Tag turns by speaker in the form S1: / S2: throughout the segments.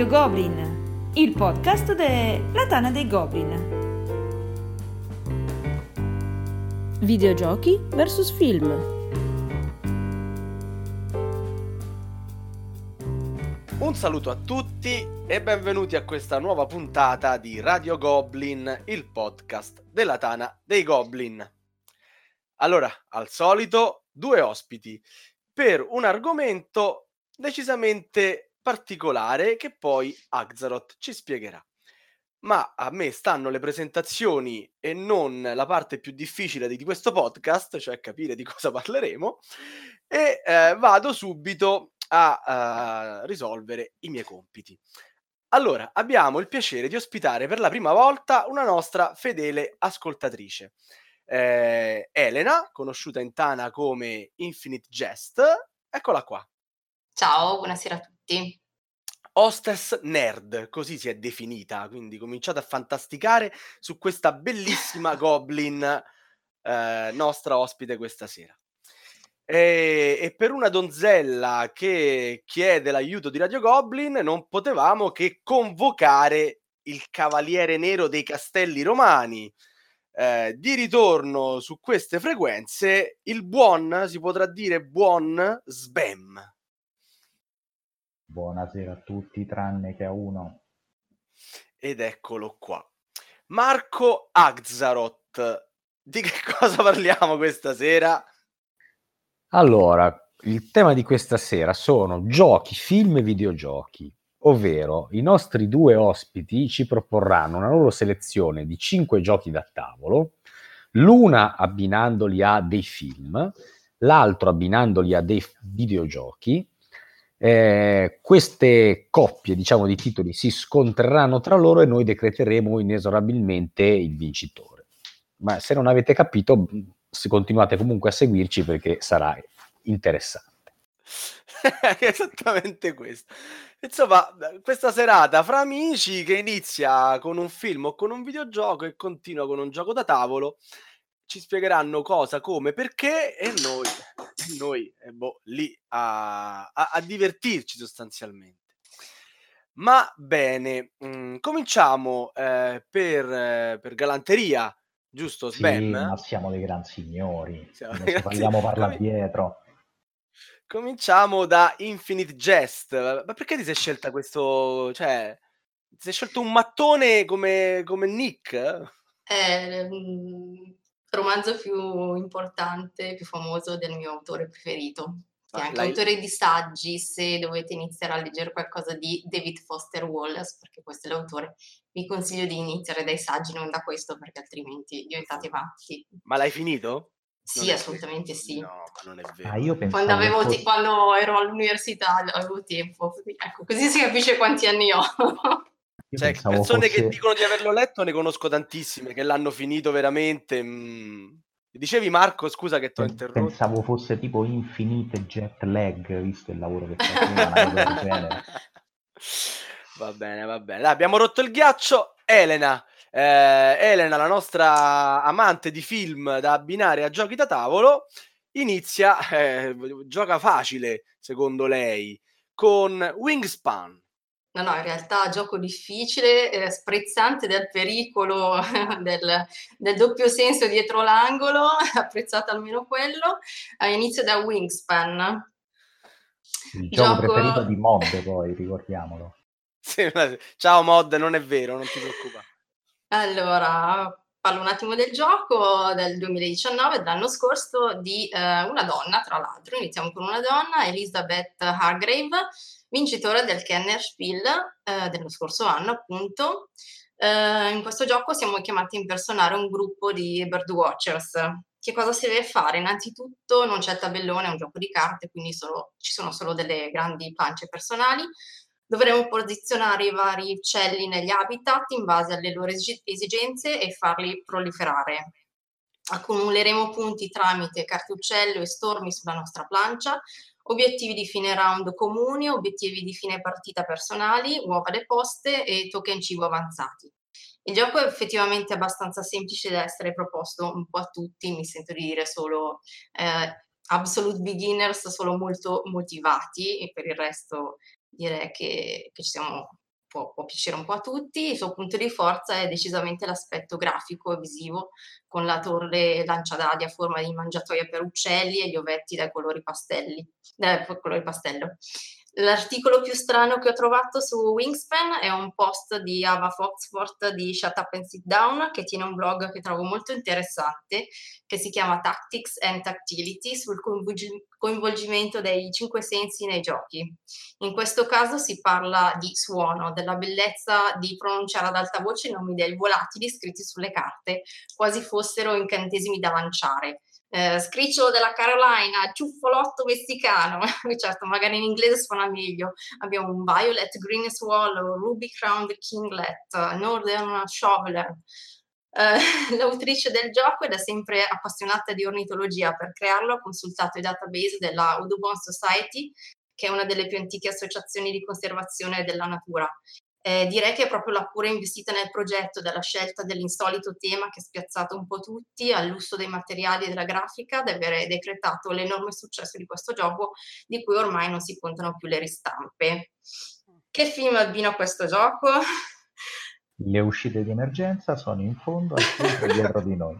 S1: Radio Goblin, il podcast della Tana dei Goblin. Videogiochi vs film.
S2: Un saluto a tutti e benvenuti a questa nuova puntata di Radio Goblin, il podcast della Tana dei Goblin. Allora, al solito, due ospiti per un argomento decisamente particolare che poi Axaroth ci spiegherà. Ma a me stanno le presentazioni e non la parte più difficile di questo podcast, cioè capire di cosa parleremo, e eh, vado subito a, a risolvere i miei compiti. Allora, abbiamo il piacere di ospitare per la prima volta una nostra fedele ascoltatrice, eh, Elena, conosciuta in Tana come Infinite Jest. Eccola qua.
S3: Ciao, buonasera a tutti.
S2: Hostess nerd, così si è definita, quindi cominciate a fantasticare su questa bellissima goblin eh, nostra ospite questa sera. E, e, per una donzella che chiede l'aiuto di Radio Goblin non potevamo che convocare il cavaliere nero dei castelli romani. Eh, di ritorno su queste frequenze, il buon, si potrà dire buon Sbam.
S4: Buonasera a tutti, tranne che a uno.
S2: Ed eccolo qua. Marco Axaroth, di che cosa parliamo questa sera?
S5: Allora, il tema di questa sera sono giochi, film e videogiochi, ovvero i nostri due ospiti ci proporranno una loro selezione di cinque giochi da tavolo, l'una abbinandoli a dei film, l'altro abbinandoli a dei videogiochi eh, queste coppie diciamo, di titoli si scontreranno tra loro e noi decreteremo inesorabilmente il vincitore. Ma se non avete capito, se continuate comunque a seguirci perché sarà interessante.
S2: Esattamente questo. Insomma, questa serata fra amici che inizia con un film o con un videogioco e continua con un gioco da tavolo ci spiegheranno cosa, come, perché e noi, e noi eh, boh, lì a, a, a, divertirci sostanzialmente. Ma bene, mh, mm, cominciamo eh, per, eh, per, galanteria, giusto
S4: Sven? Sì, ma siamo dei gran signori, siamo non vogliamo parlare Com- dietro.
S2: Cominciamo da Infinite Jest. Ma perché ti sei scelta questo? Cioè, ti sei scelto un mattone come, come Nick?
S3: Eh, romanzo più importante, più famoso del mio autore preferito, che è anche lei... autore di saggi, se dovete iniziare a leggere qualcosa di David Foster Wallace, perché questo è l'autore, vi consiglio di iniziare dai saggi, non da questo, perché altrimenti diventate matti.
S2: Ma l'hai finito?
S3: Sì, assolutamente sì.
S2: No, ma non è vero.
S3: Ah, quando, avevo, fosse... quando ero all'università avevo tempo. Ecco, così si capisce quanti anni ho.
S2: Cioè, persone fosse... che dicono di averlo letto ne conosco tantissime che l'hanno finito veramente. Mm. Dicevi Marco, scusa che ti ho interrotto.
S4: Pensavo fosse tipo infinite jet lag, visto il lavoro che prima,
S2: Va bene, va bene. Dai, abbiamo rotto il ghiaccio. Elena, eh, Elena, la nostra amante di film da abbinare a giochi da tavolo, inizia, eh, gioca facile, secondo lei, con Wingspan.
S3: No, no, in realtà gioco difficile, eh, sprezzante del pericolo del, del, doppio senso dietro l'angolo, apprezzato almeno quello, eh, inizio da Wingspan.
S4: Il gioco, gioco preferito di Mod poi, ricordiamolo.
S2: Sì, ciao Mod, non è vero, non ti preoccupare.
S3: Allora, parlo un attimo del gioco del 2019, dell'anno scorso, di eh, una donna, tra l'altro. Iniziamo con una donna, Elizabeth Hargrave, vincitore del Kenner Spiel eh, dello scorso anno, appunto. Eh, in questo gioco siamo chiamati a impersonare un gruppo di birdwatchers. Che cosa si deve fare? Innanzitutto non c'è tabellone, è un gioco di carte, quindi solo, ci sono solo delle grandi pance personali. Dovremo posizionare i vari uccelli negli habitat in base alle loro esigenze e farli proliferare. Accumuleremo punti tramite carte uccello e stormi sulla nostra plancia, obiettivi di fine round comuni, obiettivi di fine partita personali, uova deposte e token cibo avanzati. Il gioco è effettivamente abbastanza semplice da essere proposto un po' a tutti, mi sento di dire solo eh, absolute beginners, solo molto motivati e per il resto direi che, che siamo può, può, piacere un po' a tutti, il suo punto di forza è decisamente l'aspetto grafico e visivo, con la torre lanciadadi a forma di mangiatoia per uccelli e gli ovetti dai colori pastelli, dai colori pastello. L'articolo più strano che ho trovato su Wingspan è un post di Ava Foxworth di Shut Up and Sit Down che tiene un blog che trovo molto interessante che si chiama Tactics and Tactility sul coinvolgimento dei cinque sensi nei giochi. In questo caso si parla di suono, della bellezza di pronunciare ad alta voce i nomi dei volatili scritti sulle carte, quasi fossero incantesimi da lanciare eh, scricciolo della Carolina, ciuffolotto messicano, certo magari in inglese suona meglio, abbiamo un Violet Green Swallow, Ruby Crowned Kinglet, Northern Shoveler. Eh, l'autrice del gioco è da sempre appassionata di ornitologia, per crearlo ha consultato i database della Audubon Society, che è una delle più antiche associazioni di conservazione della natura, eh, direi che è proprio la cura investita nel progetto, della scelta dell'insolito tema che ha spiazzato un po' tutti, al lusso dei materiali e della grafica, di aver decretato l'enorme successo di questo gioco, di cui ormai non si contano più le ristampe. Che film abbina questo gioco?
S4: Le uscite di emergenza sono in fondo al centro dietro di noi.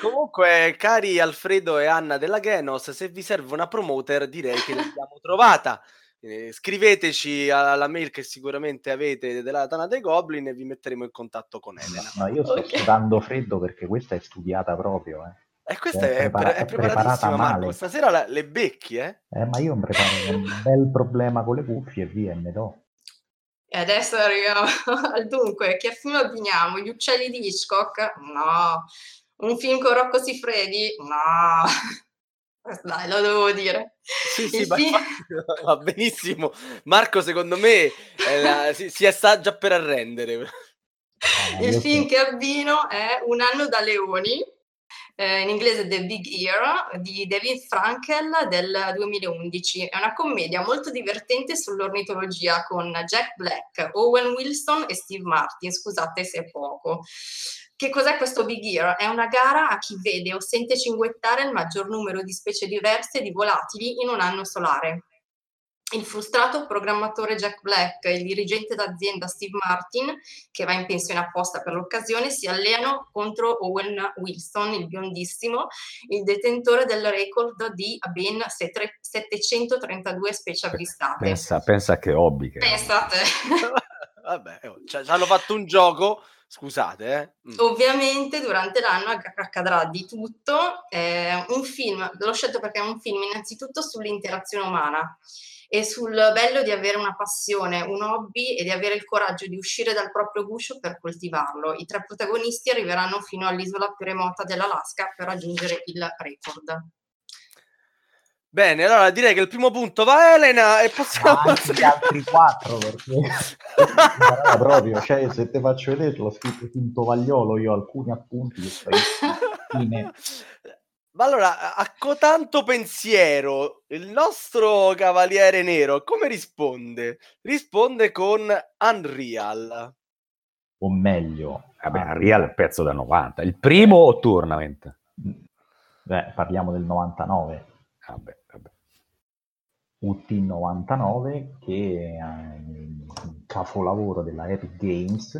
S2: Comunque, cari Alfredo e Anna della Genos, se vi serve una promoter, direi che l'abbiamo trovata. Eh, scriveteci alla mail che sicuramente avete della Tana dei Goblin e vi metteremo in contatto con Elena.
S4: No, io sto okay. dando freddo perché questa è studiata proprio. Eh.
S2: E questa è, è, prepara- è preparatissima, Marco. Stasera la, le becchi, eh?
S4: eh? Ma io mi preparo un bel problema con le cuffie e via, e me do.
S3: E adesso arriviamo al dunque. Che film abbiniamo? Gli uccelli di Hitchcock? No. Un film con Rocco Sifredi? No. Dai, lo devo dire.
S2: Sì, sì, film... va benissimo. Marco, secondo me, la... si, si sta già per arrendere.
S3: Il film che abbino è Un anno da leoni, eh, in inglese The Big Ear, di David Frankel del 2011. È una commedia molto divertente sull'ornitologia con Jack Black, Owen Wilson e Steve Martin. Scusate se è poco. Che cos'è questo Big Ear? È una gara a chi vede o sente cinguettare il maggior numero di specie diverse di volatili in un anno solare. Il frustrato programmatore Jack Black e il dirigente d'azienda Steve Martin, che va in pensione apposta per l'occasione, si alleano contro Owen Wilson, il biondissimo, il detentore del record di ben 732 specie avvistate.
S5: Pensa, pensa che hobby. Che
S3: Pensate.
S2: Vabbè, oh, cioè, ci hanno fatto un gioco Scusate, eh.
S3: Mm. Ovviamente durante l'anno accadrà di tutto. Eh, un film, l'ho scelto perché è un film innanzitutto sull'interazione umana e sul bello di avere una passione, un hobby e di avere il coraggio di uscire dal proprio guscio per coltivarlo. I tre protagonisti arriveranno fino all'isola più remota dell'Alaska per raggiungere il record.
S2: Bene, allora direi che il primo punto va Elena e possiamo...
S4: Anche gli altri quattro perché proprio, cioè se te faccio vedere l'ho scritto punto vagliolo, io ho alcuni appunti che
S2: in... Ma allora, a cotanto pensiero, il nostro cavaliere nero come risponde? Risponde con Unreal.
S4: O meglio,
S5: vabbè, Unreal è il pezzo da 90. Il primo o Tournament?
S4: Beh, parliamo del 99.
S5: Vabbè.
S4: UT99 che è un capolavoro della Epic Games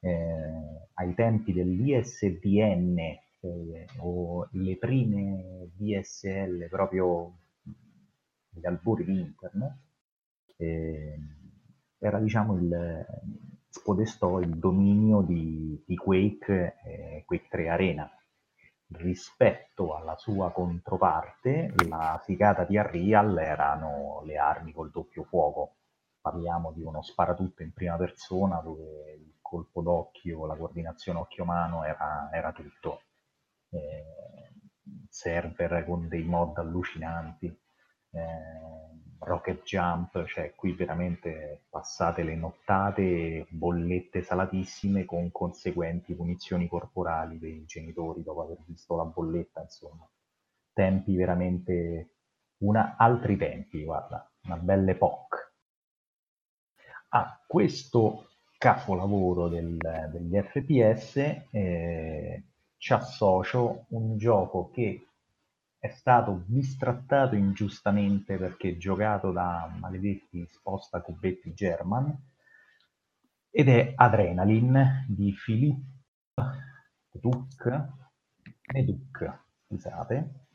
S4: eh, ai tempi dell'ISDN eh, o le prime DSL proprio gli albori di internet eh, era diciamo il spodestò il dominio di, di Quake Quake 3 Arena rispetto alla sua controparte, la figata di Unreal erano le armi col doppio fuoco. Parliamo di uno sparatutto in prima persona dove il colpo d'occhio, la coordinazione occhio-mano era, era tutto. Eh, server con dei mod allucinanti. Eh, rocket jump, cioè qui veramente passate le nottate, bollette salatissime con conseguenti punizioni corporali dei genitori dopo aver visto la bolletta, insomma. Tempi veramente, una, altri tempi, guarda, una bella epoca. A questo capolavoro del, degli FPS eh, ci associo un gioco che è stato bistrattato ingiustamente perché giocato da maledetti sposta cubetti German ed è Adrenaline di Philippe Duc, Neduc, scusate,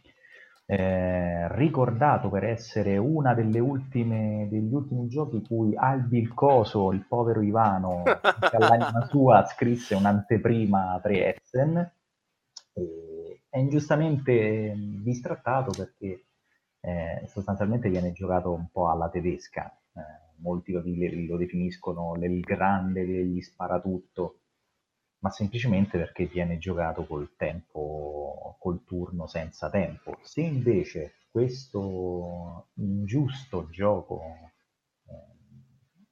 S4: eh, ricordato per essere una delle ultime degli ultimi giochi cui Albi il Coso, il povero Ivano, che all'anima sua scrisse un'anteprima a 3 Essen e è ingiustamente bistrattato perché eh, sostanzialmente viene giocato un po' alla tedesca. Eh, molti lo, definiscono il grande degli sparatutto ma semplicemente perché viene giocato col tempo, col turno senza tempo. Se invece questo ingiusto gioco eh,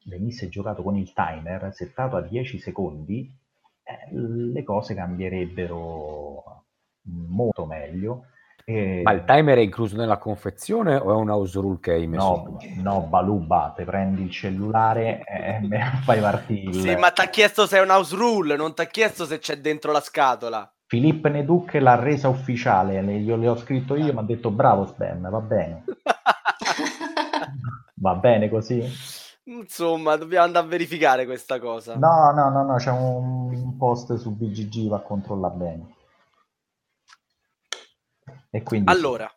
S4: venisse giocato con il timer settato a 10 secondi, eh, le cose cambierebbero molto meglio
S5: e... Ma il timer è incluso nella confezione o è un house rule che hai messo?
S4: No, no Baluba, te prendi il cellulare e fai partire.
S2: Sì, ma ti ha chiesto se è un house rule, non ti ha chiesto se c'è dentro la scatola.
S4: Filippo Neduc l'ha resa ufficiale, io le ho scritto io, mi ha detto bravo Spen, va bene. va bene così?
S2: Insomma, dobbiamo andare a verificare questa cosa.
S4: No, no, no, no, c'è un post su BGG, va a controllare bene.
S2: E quindi... Allora,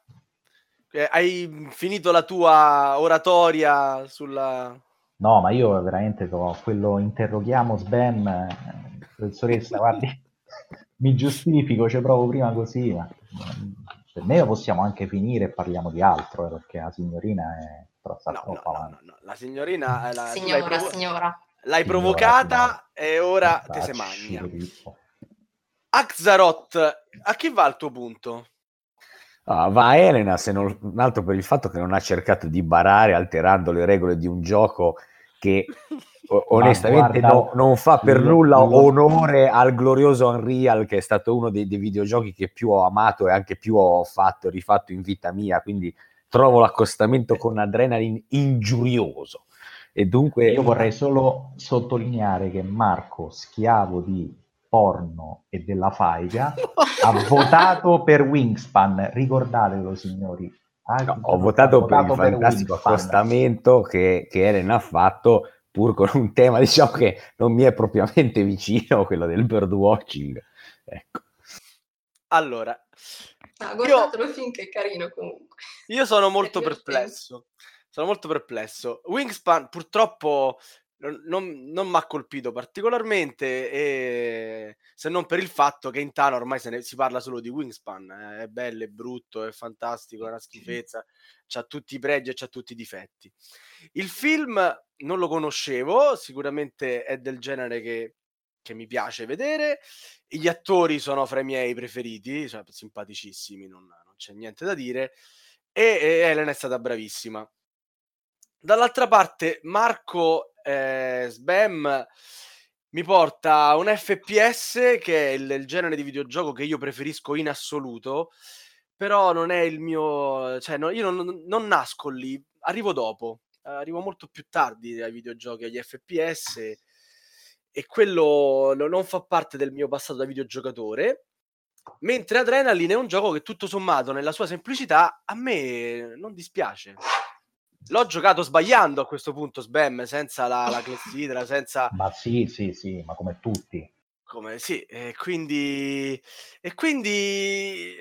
S2: eh, hai finito la tua oratoria sulla...
S4: No, ma io veramente do quello interroghiamo Sven, eh, professoressa, guardi, mi giustifico, ci provo prima così, ma per me possiamo anche finire e parliamo di altro, eh, perché la signorina è troppo
S2: no, no, no, no, la signorina... La,
S3: signora, l'hai provo- signora.
S2: L'hai provocata signora. e ora te se magna. Axaroth, a chi va il tuo punto?
S5: Ah, va Elena se non altro per il fatto che non ha cercato di barare alterando le regole di un gioco che onestamente guarda, no, non fa per lo, nulla lo... onore al glorioso Unreal che è stato uno dei, dei, videogiochi che più ho amato e anche più ho fatto e rifatto in vita mia. Quindi trovo l'accostamento con Adrenaline ingiurioso. E dunque
S4: io vorrei solo sottolineare che Marco schiavo di porno e della faiga, ha votato per Wingspan, ricordatelo signori.
S5: No, ho votato, per il fantastico per accostamento che, che Eren ha fatto pur con un tema diciamo che non mi è propriamente vicino, quello del birdwatching. Ecco.
S2: Allora,
S3: ah, guardatelo io, finché è carino comunque.
S2: Io sono molto perplesso. Sono molto perplesso. Wingspan purtroppo non, non mi ha colpito particolarmente, e, se non per il fatto che in Tana ormai ne, si parla solo di Wingspan. Eh, è bello, è brutto, è fantastico, è una schifezza, ha tutti i pregi e ha tutti i difetti. Il film non lo conoscevo, sicuramente è del genere che, che mi piace vedere. Gli attori sono fra i miei preferiti, cioè simpaticissimi, non, non c'è niente da dire. E, e Elena è stata bravissima. Dall'altra parte, Marco eh, Sbam mi porta un FPS che è il, il, genere di videogioco che io preferisco in assoluto, però non è il mio... cioè no, io non, non, nasco lì, arrivo dopo, arrivo molto più tardi ai videogiochi, agli FPS e quello non fa parte del mio passato da videogiocatore. Mentre Adrenaline è un gioco che tutto sommato, nella sua semplicità, a me non dispiace. L'ho giocato sbagliando a questo punto, Sbam, senza la, la clessidra, senza...
S4: Ma sì, sì, sì, ma come tutti.
S2: Come sì, e quindi... E quindi...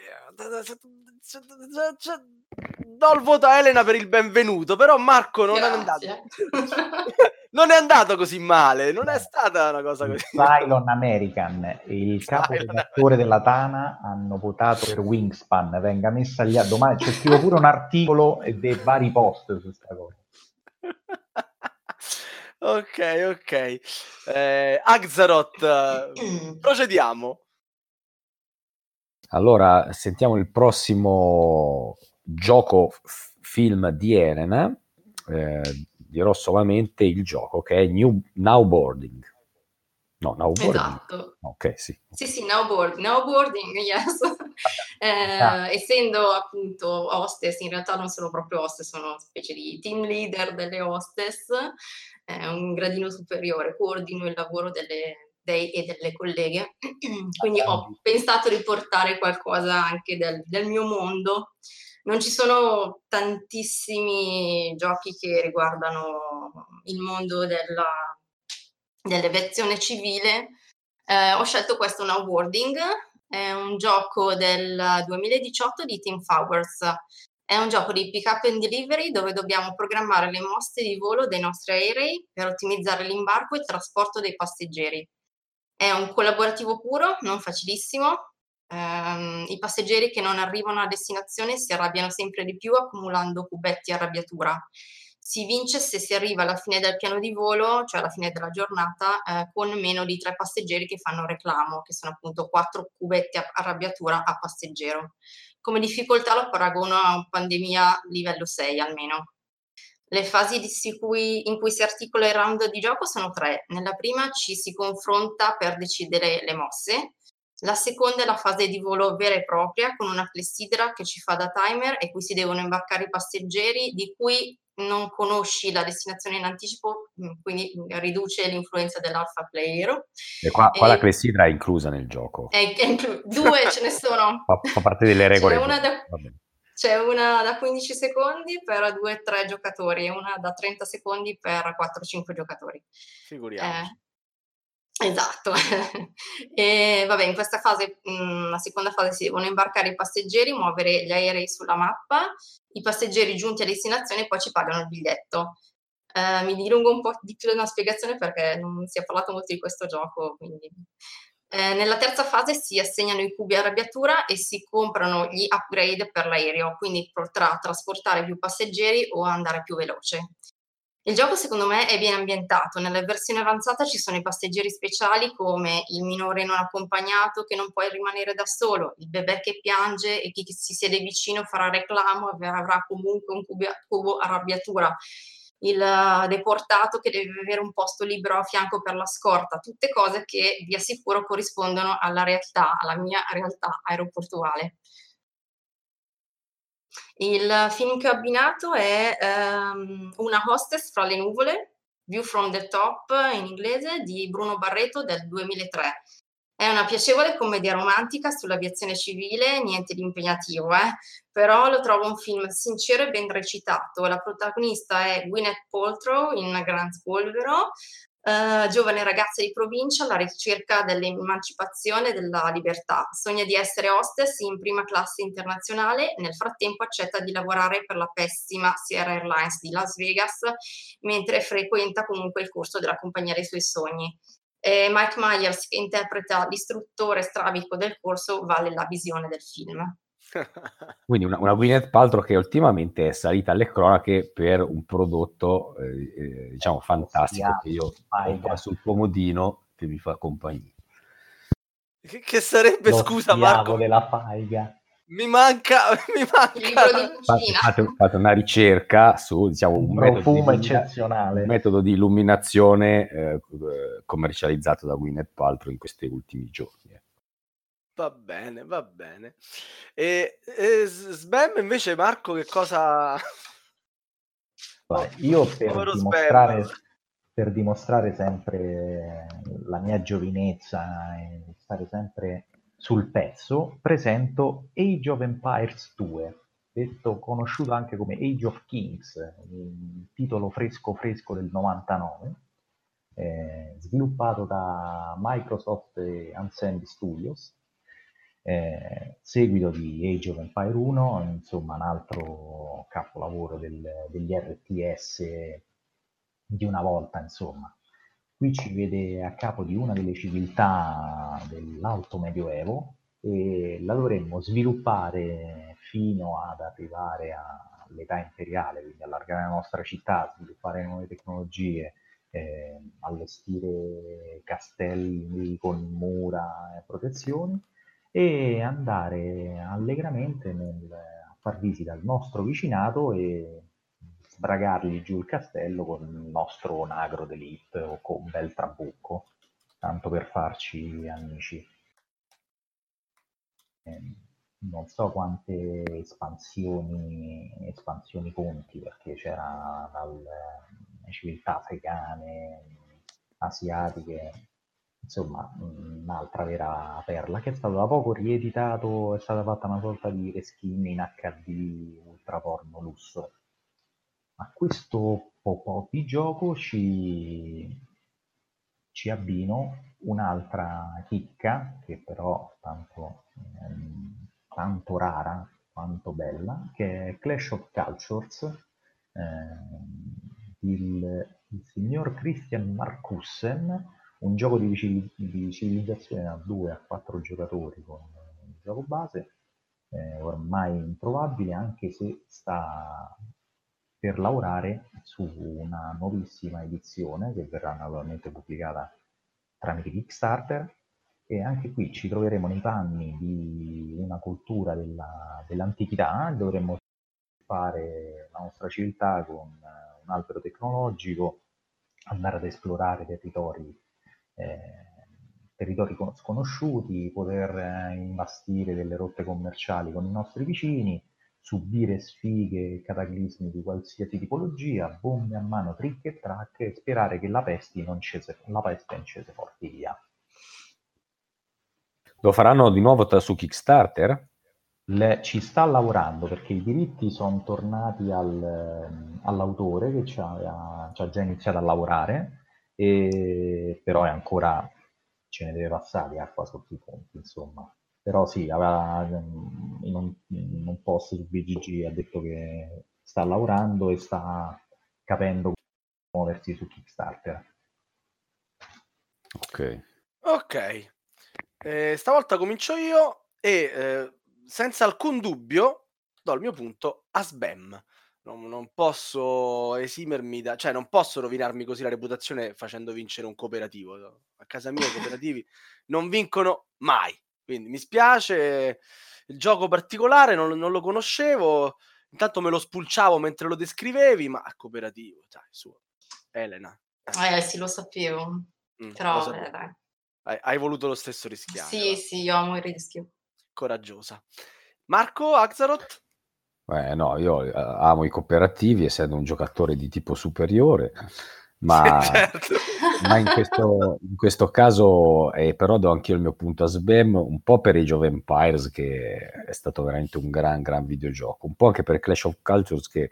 S2: Do il voto a Elena per il benvenuto, però Marco non Grazie. è andato. non è andato così male, non è stata una cosa così.
S4: Cylon American e il capo redattore della Tana hanno votato per Wingspan, venga messa lì a domani, c'è scritto pure un articolo e dei vari post su questa cosa.
S2: ok, ok. Eh, Axaroth, procediamo.
S5: Allora, sentiamo il prossimo gioco f- film di Elena. Eh, dirò solamente il gioco che è New, Now Boarding. No, Now Boarding.
S3: Esatto.
S5: Ok, sì.
S3: Sì, sì, Now Boarding, now boarding yes. eh, ah. Essendo appunto hostess, in realtà non sono proprio hostess, sono una specie di team leader delle hostess, eh, un gradino superiore, coordino il lavoro delle, dei e delle colleghe, quindi ho pensato di portare qualcosa anche del, del mio mondo. Non ci sono tantissimi giochi che riguardano il mondo della, dell'aviazione civile. Eh, ho scelto questo Now Boarding, è un gioco del 2018 di Team Fowers. È un gioco di pick up and delivery dove dobbiamo programmare le mosse di volo dei nostri aerei per ottimizzare l'imbarco e il trasporto dei passeggeri. È un collaborativo puro, non facilissimo. Um, I passeggeri che non arrivano a destinazione si arrabbiano sempre di più accumulando cubetti arrabbiatura. Si vince se si arriva alla fine del piano di volo, cioè alla fine della giornata, eh, con meno di tre passeggeri che fanno reclamo, che sono appunto quattro cubetti arrabbiatura a passeggero. Come difficoltà lo paragono a un pandemia livello 6 almeno. Le fasi cui, in cui si articola il round di gioco sono tre. Nella prima ci si confronta per decidere le mosse, la seconda è la fase di volo vera e propria con una clessidra che ci fa da timer e cui si devono imbarcare i passeggeri di cui non conosci la destinazione in anticipo, mm, quindi riduce l'influenza dell'alfa player.
S5: E qua, qua e, la clessidra è inclusa nel gioco.
S3: È, è inclu- due ce ne sono.
S5: Fa, fa parte delle regole.
S3: C'è una, da, c'è una da 15 secondi per 2-3 giocatori e una da 30 secondi per 4-5 giocatori.
S2: Figuriamoci.
S3: Eh, Esatto. e vabbè, in questa fase, mhmm, la seconda fase si devono imbarcare i passeggeri, muovere gli aerei sulla mappa, i passeggeri giunti a destinazione poi ci pagano il biglietto. Ehm, mi dilungo un po' di più nella spiegazione perché non si è parlato molto di questo gioco, quindi ehm, nella terza fase si assegnano i cubi arrabbiatura e si comprano gli upgrade per l'aereo, quindi potrà trasportare più passeggeri o andare più veloce. Il gioco secondo me è ben ambientato, nella versione avanzata ci sono i passeggeri speciali come il minore non accompagnato che non può rimanere da solo, il bebè che piange e chi si siede vicino farà reclamo e avrà comunque un cubo, cubo arrabbiatura, il deportato che deve avere un posto libero a fianco per la scorta, tutte cose che vi assicuro corrispondono alla realtà, alla mia realtà aeroportuale. Il film che ho abbinato è um, Una hostess fra le nuvole, View from the Top in inglese, di Bruno Barreto del 2003. È una piacevole commedia romantica sull'aviazione civile, niente di impegnativo, eh? però lo trovo un film sincero e ben recitato. La protagonista è Gwyneth Paltrow in Gran Spolvero, Uh, giovane ragazza di provincia alla ricerca dell'emancipazione e della libertà. Sogna di essere hostess in prima classe internazionale, nel frattempo accetta di lavorare per la pessima Sierra Airlines di Las Vegas, mentre frequenta comunque il corso della compagnia dei suoi sogni. E Mike Myers, che interpreta l'istruttore strabico del corso, vale la visione del film.
S5: Quindi una, una Gwyneth Paltrow che ultimamente è salita alle cronache per un prodotto, eh, eh diciamo, fantastico che io ho qua sul comodino che mi fa compagnia.
S2: Che, che sarebbe, Lo scusa Marco?
S4: della faiga.
S2: Mi manca, mi manca.
S5: Fate, fate, una ricerca su diciamo,
S4: un, un profumo eccezionale.
S5: Un metodo di illuminazione eh, commercializzato da Gwyneth Paltrow in questi ultimi giorni.
S2: Va bene, va bene. E, e Sbam invece Marco che cosa...
S4: Vai, io per dimostrare, per dimostrare sempre la mia giovinezza e stare sempre sul pezzo, presento Age of Empires 2, detto conosciuto anche come Age of Kings, il titolo fresco fresco del 99, eh, sviluppato da Microsoft e Ansendi Studios eh, seguito di Age of Empire 1, insomma un altro capolavoro del, degli RTS di una volta, insomma. Qui ci vede a capo di una delle civiltà dell'alto medioevo e la dovremmo sviluppare fino ad arrivare all'età imperiale, quindi allargare la nostra città, sviluppare nuove tecnologie, eh, allestire castelli con mura e protezioni e andare allegramente nel, a far visita al nostro vicinato e sbragargli giù il castello con il nostro nagro d'elite o con un bel trabucco, tanto per farci amici. Eh, non so quante espansioni, espansioni conti, perché c'era dalle civiltà africane, asiatiche, insomma, un'altra vera perla che è stato da poco rieditato, è stata fatta una sorta di reskin in HD ultra porno lusso. A questo po' di gioco ci, ci abbino un'altra chicca, che però tanto, ehm, tanto rara quanto bella, che è Clash of Cultures, ehm, il, il signor Christian Markussen, un gioco di, di civilizzazione a 2 a 4 giocatori con il gioco base, eh, ormai introvabile anche se sta per lavorare su una nuovissima edizione che verrà naturalmente pubblicata tramite Kickstarter. E anche qui ci troveremo nei panni di una cultura della, dell'antichità, dovremmo fare la nostra civiltà con un albero tecnologico, andare ad esplorare territori eh, territori sconosciuti, poter eh, imbastire delle rotte commerciali con i nostri vicini, subire sfighe e cataclismi di qualsiasi tipologia, bombe a mano, trick e track e sperare che la, peste non cese, la peste non cese porti via.
S5: Lo faranno di nuovo su Kickstarter?
S4: Le, ci sta lavorando perché i diritti sono tornati al, all'autore che ci ha, ci ha già iniziato a lavorare e, però è ancora, ce ne deve passare acqua sotto i ponti, insomma. Però sì, aveva, in, un, in un post su BGG ha detto che sta lavorando e sta capendo come muoversi su Kickstarter.
S2: Ok. Ok. Eh, stavolta comincio io e eh, senza alcun dubbio do il mio punto a Sbam non, non, posso esimermi da, cioè non posso rovinarmi così la reputazione facendo vincere un cooperativo. A casa mia i cooperativi non vincono mai. Quindi mi spiace, il gioco particolare non, non, lo conoscevo, intanto me lo spulciavo mentre lo descrivevi, ma cooperativo, dai, su. Elena.
S3: Eh sì, lo sapevo. Mm, Però, lo sapevo. Eh, dai.
S2: Hai, hai, voluto lo stesso rischiare.
S3: Sì, va. sì, io amo il rischio.
S2: Coraggiosa. Marco, Axaroth?
S5: Eh, no, io eh, amo i cooperativi essendo un giocatore di tipo superiore, ma, certo. ma in, questo, in, questo, caso eh, però do anche io il mio punto a Sbam, un po' per Age of Empires che è stato veramente un gran gran videogioco, un po' anche per Clash of Cultures che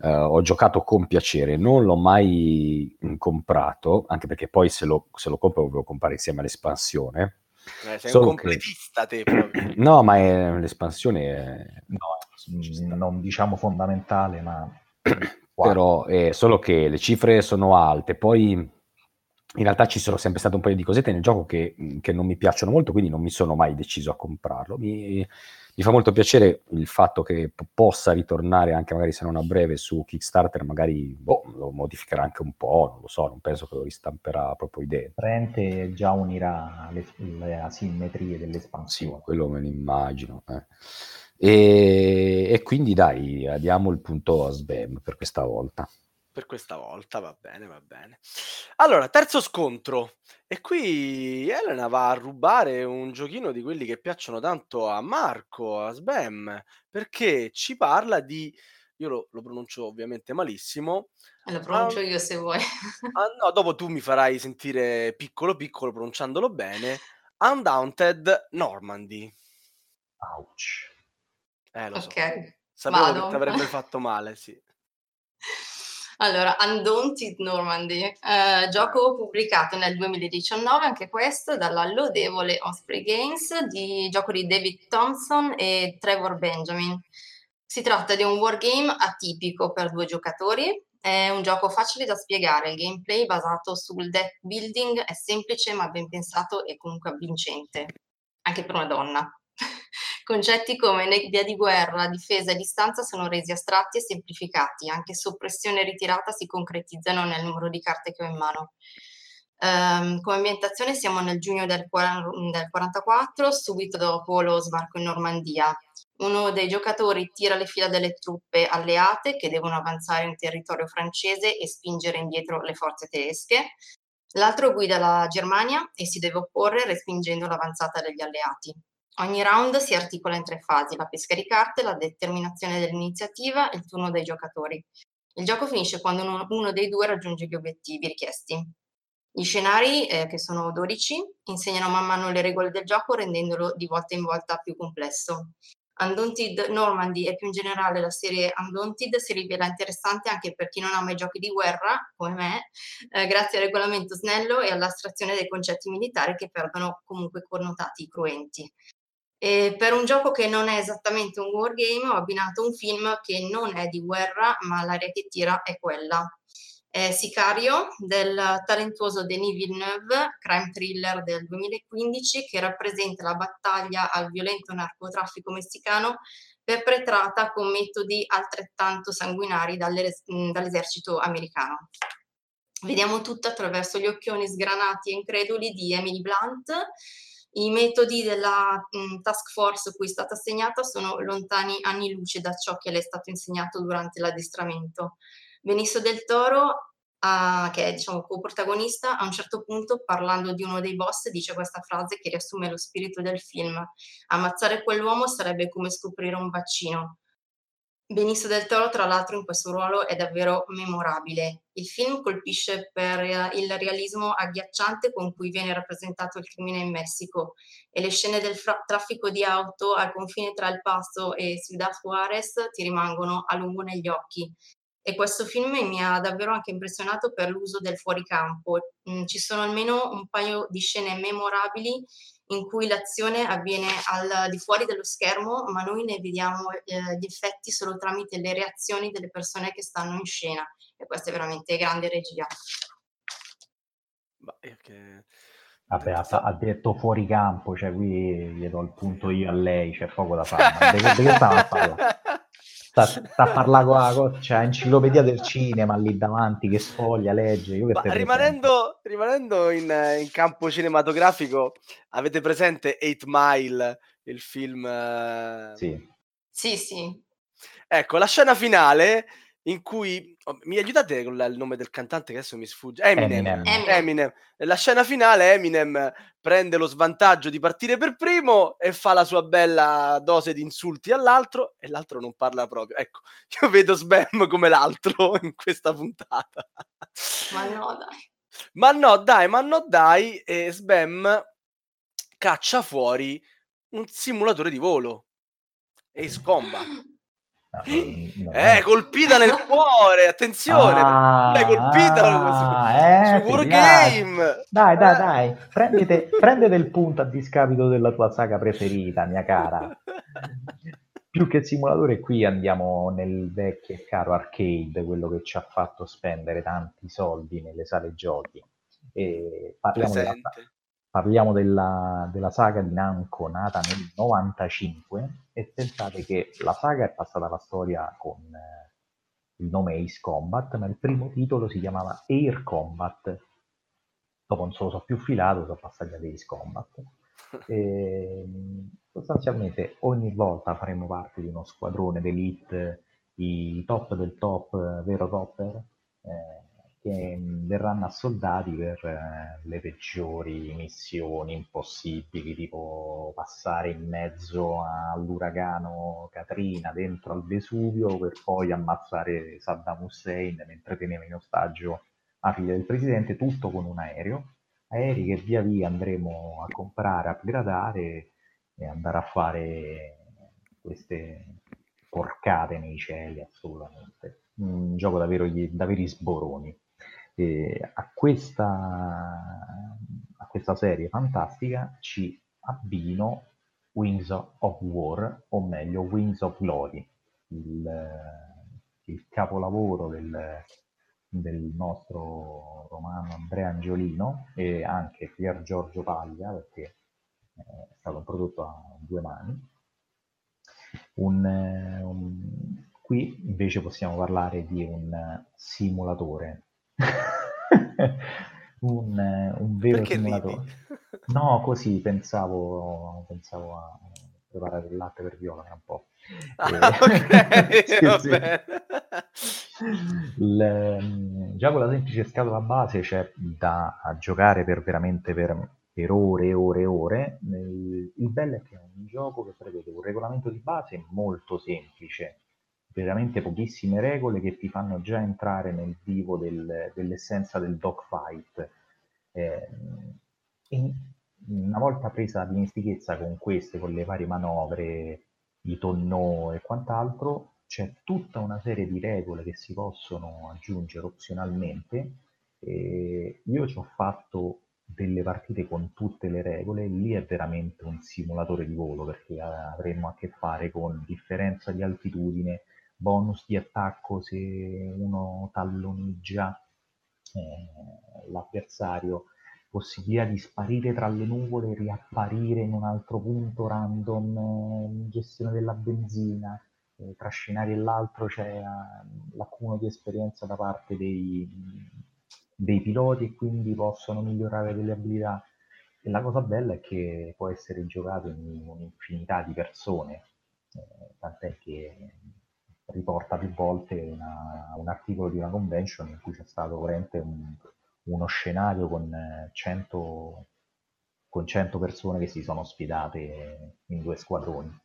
S5: eh, ho giocato con piacere, non l'ho mai comprato, anche perché poi se lo, se lo compro lo volevo comprare insieme all'espansione.
S2: Eh, sei un completista che... te proprio.
S5: No, ma è, l'espansione è...
S4: No, non diciamo fondamentale, ma...
S5: Però è solo che le cifre sono alte, poi in realtà ci sono sempre state un paio di cosette nel gioco che, che, non mi piacciono molto, quindi non mi sono mai deciso a comprarlo. Mi, mi fa molto piacere il fatto che p- possa ritornare anche magari se non a breve su Kickstarter, magari boh, lo modificherà anche un po', non lo so, non penso che lo ristamperà proprio idee.
S4: Prente già unirà le, le asimmetrie dell'espansione.
S5: Sì, quello me lo immagino. Eh. E, e, quindi dai, diamo il punto a Sbam per questa volta.
S2: Per questa volta va bene, va bene. Allora, terzo scontro. E qui Elena va a rubare un giochino di quelli che piacciono tanto a Marco, a Sbam, perché ci parla di io lo, lo pronuncio ovviamente malissimo.
S3: Lo pronuncio io se vuoi.
S2: ah, no, dopo tu mi farai sentire piccolo piccolo pronunciandolo bene. Undaunted Normandy.
S4: Ouch.
S2: Eh, lo so. Sapevo Vado. che ti avrebbe fatto male, sì.
S3: Allora, Undaunted Normandy, eh, gioco pubblicato nel 2019, anche questo, dalla lodevole Osprey Games, di gioco di David Thompson e Trevor Benjamin. Si tratta di un wargame atipico per due giocatori, è un gioco facile da spiegare, il gameplay basato sul deck building è semplice ma ben pensato e comunque avvincente, anche per una donna. Concetti come l'idea di guerra, difesa e distanza sono resi astratti e semplificati, anche soppressione e ritirata si concretizzano nel numero di carte che ho in mano. Um, come ambientazione siamo nel giugno del, 1944, subito dopo lo sbarco in Normandia. Uno dei giocatori tira le fila delle truppe alleate che devono avanzare in territorio francese e spingere indietro le forze tedesche. L'altro guida la Germania e si deve opporre respingendo l'avanzata degli alleati. Ogni round si articola in tre fasi, la pesca di carte, la determinazione dell'iniziativa e il turno dei giocatori. Il gioco finisce quando uno, dei due raggiunge gli obiettivi richiesti. Gli scenari, eh, che sono 12, insegnano man mano le regole del gioco rendendolo di volta in volta più complesso. Undaunted Normandy e più in generale la serie Undaunted si rivela interessante anche per chi non ama i giochi di guerra, come me, eh, grazie al regolamento snello e all'astrazione dei concetti militari che perdono comunque connotati cruenti. E per un gioco che non è esattamente un wargame ho abbinato un film che non è di guerra, ma l'aria che tira è quella. È Sicario del talentuoso Denis Villeneuve, crime thriller del 2015 che rappresenta la battaglia al violento narcotraffico messicano perpetrata con metodi altrettanto sanguinari dall'esercito americano. Vediamo tutto attraverso gli occhioni sgranati e increduli di Emily Blunt. I metodi della mh, task force cui è stata assegnata sono lontani anni luce da ciò che le è stato insegnato durante l'addestramento. Benicio del Toro, uh, che è diciamo co-protagonista, a un certo punto parlando di uno dei boss dice questa frase che riassume lo spirito del film. Ammazzare quell'uomo sarebbe come scoprire un vaccino. Benicio del Toro, tra l'altro, in questo ruolo è davvero memorabile. Il film colpisce per il realismo agghiacciante con cui viene rappresentato il crimine in Messico e le scene del fra- traffico di auto al confine tra El Paso e Ciudad Juarez ti rimangono a lungo negli occhi. E questo film mi ha davvero anche impressionato per l'uso del fuoricampo. Mm, ci sono almeno un paio di scene memorabili in cui l'azione avviene al di fuori dello schermo, ma noi ne vediamo eh, gli effetti solo tramite le reazioni delle persone che stanno in scena. E questa è veramente grande regia.
S4: Ma che... Vabbè, ha, ha, detto fuori campo, cioè qui gli do il punto io a lei, c'è poco da fare. di, che stava a parlare? Sta, sta a parlare con la c'è enciclopedia del cinema lì davanti che sfoglia, legge.
S2: rimanendo, rimanendo in, in, campo cinematografico, avete presente Eight Mile, il film?
S4: Sì.
S3: Sì, sì.
S2: Ecco, la scena finale in cui oh, mi aiutate con la, il nome del cantante che adesso mi sfugge Eminem. Eminem. Eminem. La scena finale Eminem prende lo svantaggio di partire per primo e fa la sua bella dose di insulti all'altro e l'altro non parla proprio. Ecco, io vedo Sbam come l'altro in questa puntata.
S3: Ma no, dai.
S2: Ma no, dai, ma no, dai, e Sbam caccia fuori un simulatore di volo e scomba. No, no, eh, colpita nel cuore, attenzione, ah, l'hai colpita
S4: ah, su, eh, Wargame. Dai, dai, eh. dai, prendete, prendete il punto a discapito della tua saga preferita, mia cara. Più che simulatore qui andiamo nel vecchio e caro arcade, quello che ci ha fatto spendere tanti soldi nelle sale giochi. E parliamo della, parliamo della, della, saga di Namco nata nel 95 e pensate che la saga è passata alla storia con eh, il nome Ace Combat, ma il primo titolo si chiamava Air Combat. Dopo non se lo so più filato, sono passati ad Ace Combat. E, sostanzialmente ogni volta faremo parte di uno squadrone d'elite, i top del top, vero topper, eh, che verranno assoldati per eh, le peggiori missioni impossibili, tipo passare in mezzo all'uragano Katrina dentro al Vesuvio per poi ammazzare Saddam Hussein mentre teneva in ostaggio la figlia del presidente, tutto con un aereo. Aerei che via via andremo a comprare, a upgradare e andare a fare queste porcate nei cieli, assolutamente. Un gioco davvero da veri sboroni eh, a, questa, a questa serie fantastica ci abbino Wings of War, o meglio Wings of Glory, il, il capolavoro del, del, nostro romano Andrea Angiolino e anche Pier Giorgio Paglia, perché è stato prodotto a due mani. Un, un, qui invece possiamo parlare di un simulatore un, un, vero Perché simulatore. Ridi? No, così pensavo, pensavo a preparare il latte per viola tra un po'. Ah,
S2: e... sì,
S4: sì. Il, già con la semplice scatola base c'è da giocare per veramente per, per ore e ore e ore. Il, il bello è che è un gioco che prevede un regolamento di base molto semplice veramente pochissime regole che ti fanno già entrare nel vivo del, dell'essenza del dogfight. Eh, una volta presa dimestichezza con queste, con le varie manovre, i tonnò e quant'altro, c'è tutta una serie di regole che si possono aggiungere opzionalmente. E io ci ho fatto delle partite con tutte le regole, lì è veramente un simulatore di volo perché avremo a che fare con differenza di altitudine, bonus di attacco se uno talloneggia eh, l'avversario, possibilità di sparire tra le nuvole e riapparire in un altro punto random, eh, gestione della benzina, eh, tra scenario e l'altro c'è uh, l'accumulo di esperienza da parte dei, dei piloti e quindi possono migliorare delle abilità. E la cosa bella è che può essere giocato in un'infinità di persone, eh, tant'è che riporta più volte una, un articolo di una convention in cui c'è stato veramente un, uno scenario con 100, con 100 persone che si sono sfidate in due squadroni.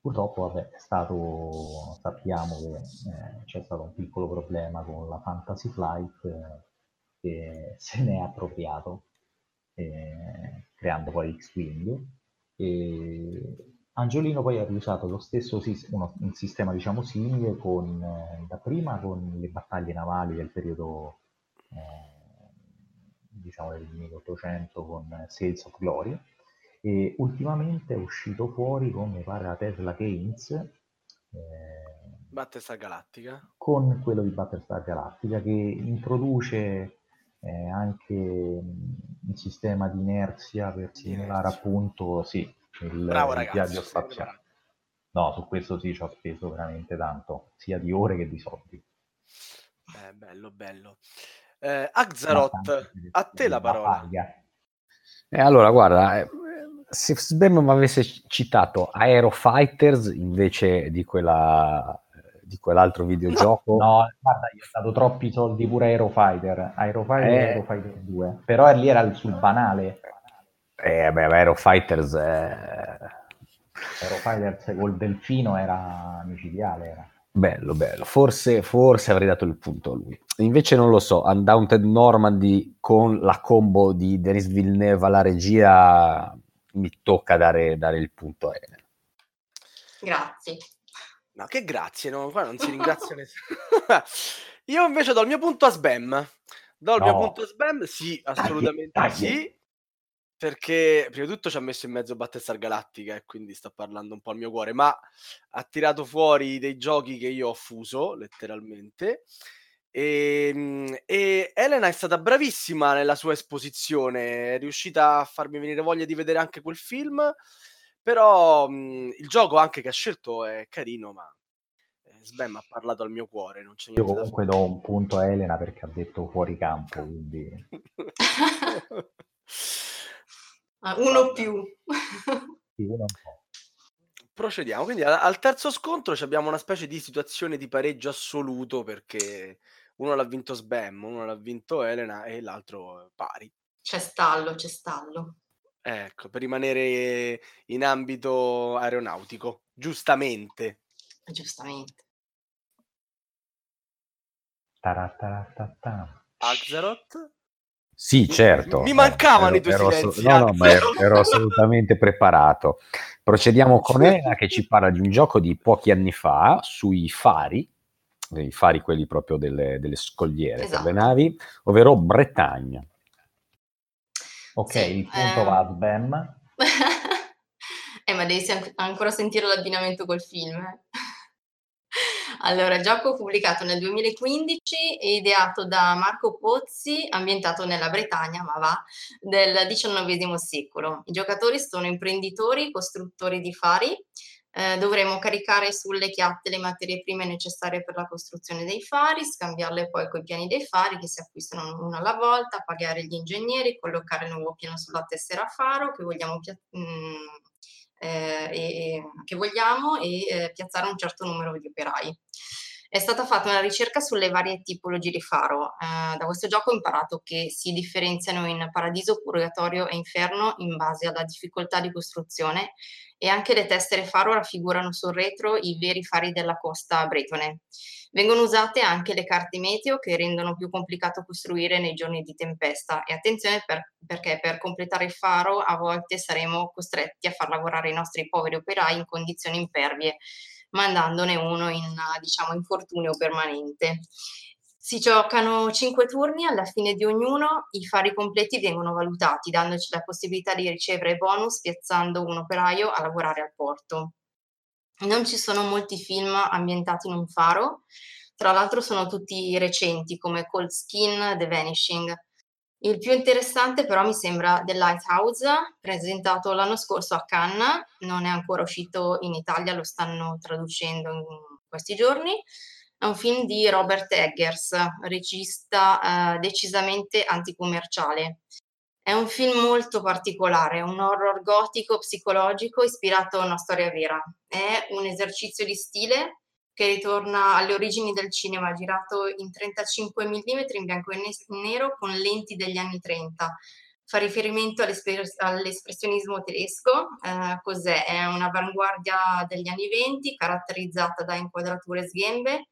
S4: Purtroppo vabbè, è stato, sappiamo che eh, c'è stato un piccolo problema con la Fantasy Flight eh, che se ne è appropriato eh, creando poi X-Wing e Angiolino poi ha riusato lo stesso uno, un sistema diciamo simile con, eh, dapprima con le battaglie navali del periodo eh, diciamo del 1800 con Sales of Glory. E ultimamente è uscito fuori con mi pare la Tesla Games
S2: eh, Battlestar Galactica.
S4: con quello di Battlestar Galactica che introduce eh, anche un sistema di inerzia per simulare appunto sì, il,
S2: Bravo,
S4: il
S2: ragazzi,
S4: viaggio spaziale. No, su questo sì ci ho speso veramente tanto, sia di ore che di soldi.
S2: Eh, bello, bello. Eh, Axaroth, a te la parola.
S5: Eh, allora, guarda, eh, se Sbem mi avesse citato Aerofighters invece di, quella, di quell'altro videogioco...
S4: No, no, guarda, gli ho dato troppi soldi pure Aerofighter, Aerofighter e eh. Aerofighter 2, però lì era sul banale.
S5: Eh, beh, Aerofighters... È...
S4: Aerofighters col delfino era micidiale, era.
S5: Bello, bello. Forse, forse avrei dato il punto a lui. Invece non lo so, Undaunted Normandy con la combo di Denis Villeneuve alla regia mi tocca dare, dare il punto a Elena.
S3: Grazie.
S2: No, che grazie, no? qua non si ringrazia nessuno. Io invece do il mio punto a Sbam. Do il no. mio punto a Sbam, sì, assolutamente dai, dai. sì perché prima di tutto ci ha messo in mezzo Battlestar Galactica e quindi sta parlando un po' al mio cuore, ma ha tirato fuori dei giochi che io ho fuso, letteralmente. E, ehm, e, Elena è stata bravissima nella sua esposizione, è riuscita a farmi venire voglia di vedere anche quel film, però mh, il gioco anche che ha scelto è carino, ma eh, Sbem ha parlato al mio cuore. Non c'è
S4: Io comunque do un punto a Elena perché ha detto fuori campo, quindi...
S3: Ah, uno più.
S4: sì, uno
S2: Procediamo, quindi al terzo scontro abbiamo una specie di situazione di pareggio assoluto perché uno l'ha vinto Sbam, uno l'ha vinto Elena e l'altro pari.
S3: C'è stallo, c'è stallo.
S2: Ecco, per rimanere in ambito aeronautico, giustamente.
S3: Giustamente.
S2: Axaroth?
S5: Sì, certo.
S2: Mi mancavano i tuoi
S5: ero,
S2: silenzi.
S5: No, no, ma ero, ero, assolutamente preparato. Procediamo con Elena che ci parla di un gioco di pochi anni fa sui fari, i fari quelli proprio delle, delle scogliere esatto. per le navi, ovvero Bretagna.
S4: Ok, sì, il punto eh... va a Sbam.
S3: eh, ma devi ancora sentire l'abbinamento col film. Eh. Allora, il gioco pubblicato nel 2015 e ideato da Marco Pozzi, ambientato nella Bretagna, ma va, del XIX secolo. I giocatori sono imprenditori, costruttori di fari, eh, dovremo caricare sulle chiatte le materie prime necessarie per la costruzione dei fari, scambiarle poi con i piani dei fari che si acquistano uno alla volta, pagare gli ingegneri, collocare il nuovo piano sulla tessera faro che vogliamo pia- mh, mm, eh, e, che vogliamo e eh, piazzare un certo numero di operai. È stata fatta una ricerca sulle varie tipologie di faro. Eh, da questo gioco ho imparato che si differenziano in paradiso, purgatorio e inferno in base alla difficoltà di costruzione e anche le tessere faro raffigurano sul retro i veri fari della costa bretone. Vengono usate anche le carte meteo che rendono più complicato costruire nei giorni di tempesta e attenzione per, perché per completare il faro a volte saremo costretti a far lavorare i nostri poveri operai in condizioni impervie mandandone uno in diciamo, infortunio permanente. Si giocano cinque turni, alla fine di ognuno i fari completi vengono valutati, dandoci la possibilità di ricevere bonus piazzando un operaio a lavorare al porto. Non ci sono molti film ambientati in un faro, tra l'altro sono tutti recenti come Cold Skin, The Vanishing. Il più interessante però mi sembra The Lighthouse, presentato l'anno scorso a Cannes, non è ancora uscito in Italia, lo stanno traducendo in questi giorni. È un film di Robert Eggers, regista eh, decisamente anticommerciale. È un film molto particolare, un horror gotico psicologico ispirato a una storia vera. È un esercizio di stile che ritorna alle origini del cinema, girato in 35 mm in bianco e nero con lenti degli anni 30. Fa riferimento all'espressionismo tedesco, eh, cos'è? È un'avanguardia degli anni 20 caratterizzata da inquadrature sghembe,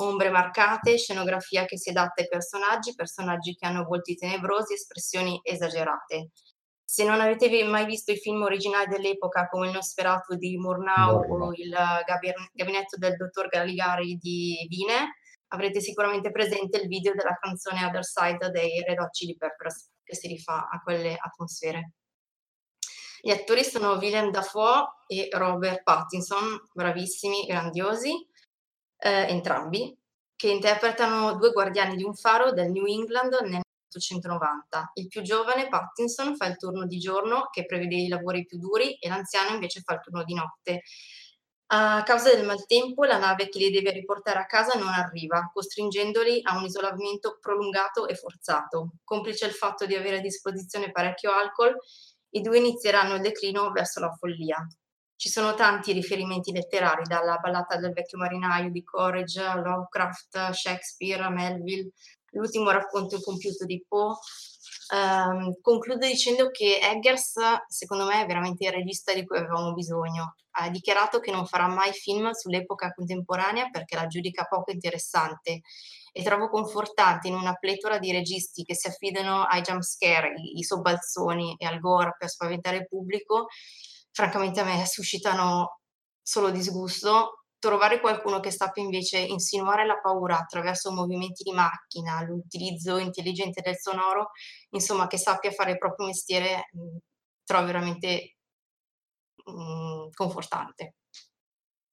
S3: ombre marcate, scenografia che si adatta ai personaggi, personaggi che hanno volti tenebrosi, espressioni esagerate. Se non avete mai visto i film originali dell'epoca come il Nosferatu di Murnau o il Gabinetto del dottor Galigari di Vine, avrete sicuramente presente il video della canzone Other Side dei Red Hot Chili Peppers, che si rifà a quelle atmosfere. Gli attori sono Willem Dafoe e Robert Pattinson, bravissimi, grandiosi, eh, entrambi, che interpretano due guardiani di un faro del New England nel 1890. Il più giovane, Pattinson, fa il turno di giorno che prevede i lavori più duri e l'anziano invece fa il turno di notte. A causa del maltempo, la nave che li deve riportare a casa non arriva, costringendoli a un isolamento prolungato e forzato. Complice il fatto di avere a disposizione parecchio alcol, i due inizieranno il declino verso la follia. Ci sono tanti riferimenti letterari, dalla ballata del vecchio marinaio di Courage, Lovecraft, Shakespeare, Melville, l'ultimo racconto incompiuto di Poe. Um, concludo dicendo che Eggers, secondo me, è veramente il regista di cui avevamo bisogno. Ha dichiarato che non farà mai film sull'epoca contemporanea perché la giudica poco interessante e trovo confortante in una pletora di registi che si affidano ai jumpscare, i, i sobbalzoni e al gore per spaventare il pubblico. Francamente a me suscitano solo disgusto trovare qualcuno che sappia invece insinuare la paura attraverso movimenti di macchina, l'utilizzo intelligente del sonoro, insomma che sappia fare il proprio mestiere, mh, trovo veramente mh, confortante.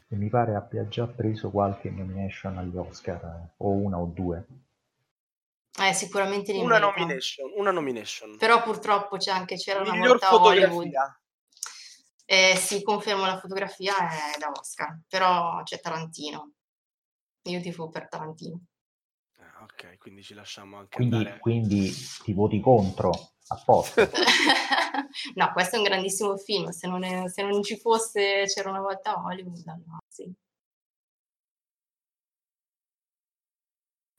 S4: E mi pare abbia già preso qualche nomination agli Oscar, eh, o una o due.
S3: Eh, sicuramente
S2: una nomination, una nomination.
S3: Però purtroppo c'è anche, c'era
S2: Miglior
S3: una volta
S2: fotografia.
S3: Hollywood. Eh, sì, confermo la fotografia è da Oscar, però c'è Tarantino. Io tifo per Tarantino.
S2: Ah, ok, quindi ci lasciamo anche
S4: Quindi,
S2: andare.
S4: quindi ti voti contro, a posto.
S3: no, questo è un grandissimo film. Se non, è- se non ci fosse C'era una volta Hollywood, allora sì.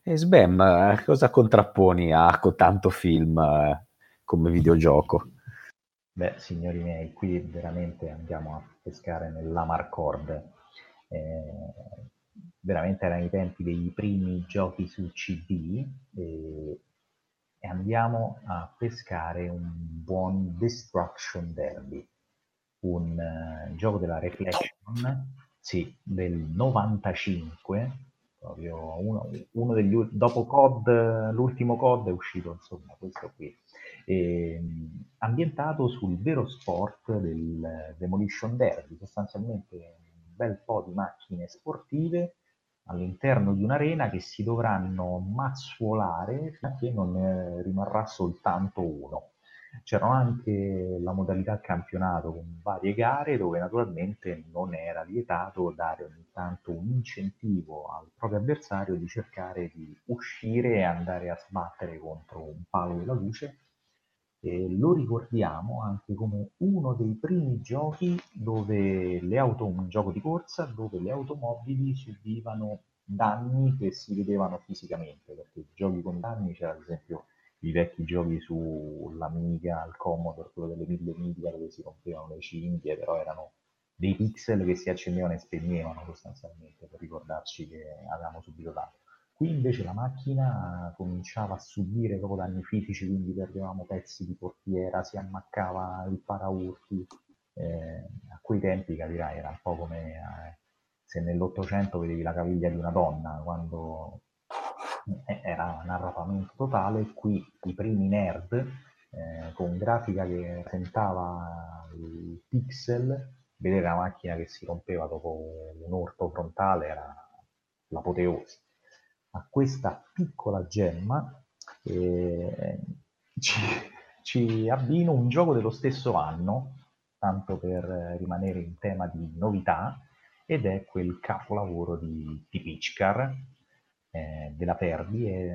S5: E Sbam, eh, cosa contrapponi a tanto film eh, come videogioco?
S4: Beh, signori miei, qui veramente andiamo a pescare nell'Amarcord. Eh, veramente erano i tempi dei primi giochi su CD e, e andiamo a pescare un buon Destruction Derby, un eh, gioco della Reflection, sì, del 95, proprio uno, uno degli dopo COD, l'ultimo COD è uscito, insomma, questo qui ehm, ambientato sul vero sport del Demolition Derby, sostanzialmente un bel po' di macchine sportive all'interno di un'arena che si dovranno mazzuolare fino a che non ne rimarrà soltanto uno. C'era anche la modalità campionato con varie gare dove naturalmente non era vietato dare ogni tanto un incentivo al proprio avversario di cercare di uscire e andare a sbattere contro un palo della luce e lo ricordiamo anche come uno dei primi giochi dove le auto, un gioco di corsa dove le automobili subivano danni che si vedevano fisicamente, perché giochi con danni c'era ad esempio i vecchi giochi sull'Amiga, al Commodore, quello delle mille miglia dove si rompevano le cinghie, però erano dei pixel che si accendevano e spegnevano sostanzialmente per ricordarci che avevamo subito dato. Qui invece la macchina cominciava a subire proprio danni fisici, quindi perdevamo pezzi di portiera, si ammaccava il paraurti. Eh, a quei tempi capirai, era un po' come eh, se nell'Ottocento vedevi la caviglia di una donna, quando eh, era un arrapamento totale. Qui i primi nerd, eh, con grafica che presentava il pixel, vedere la macchina che si rompeva dopo un urto frontale era l'apoteosi a questa piccola gemma eh, ci, ci abbino un gioco dello stesso anno, tanto per rimanere in tema di novità, ed è quel capolavoro di, di Pichcar eh, della Perdi, è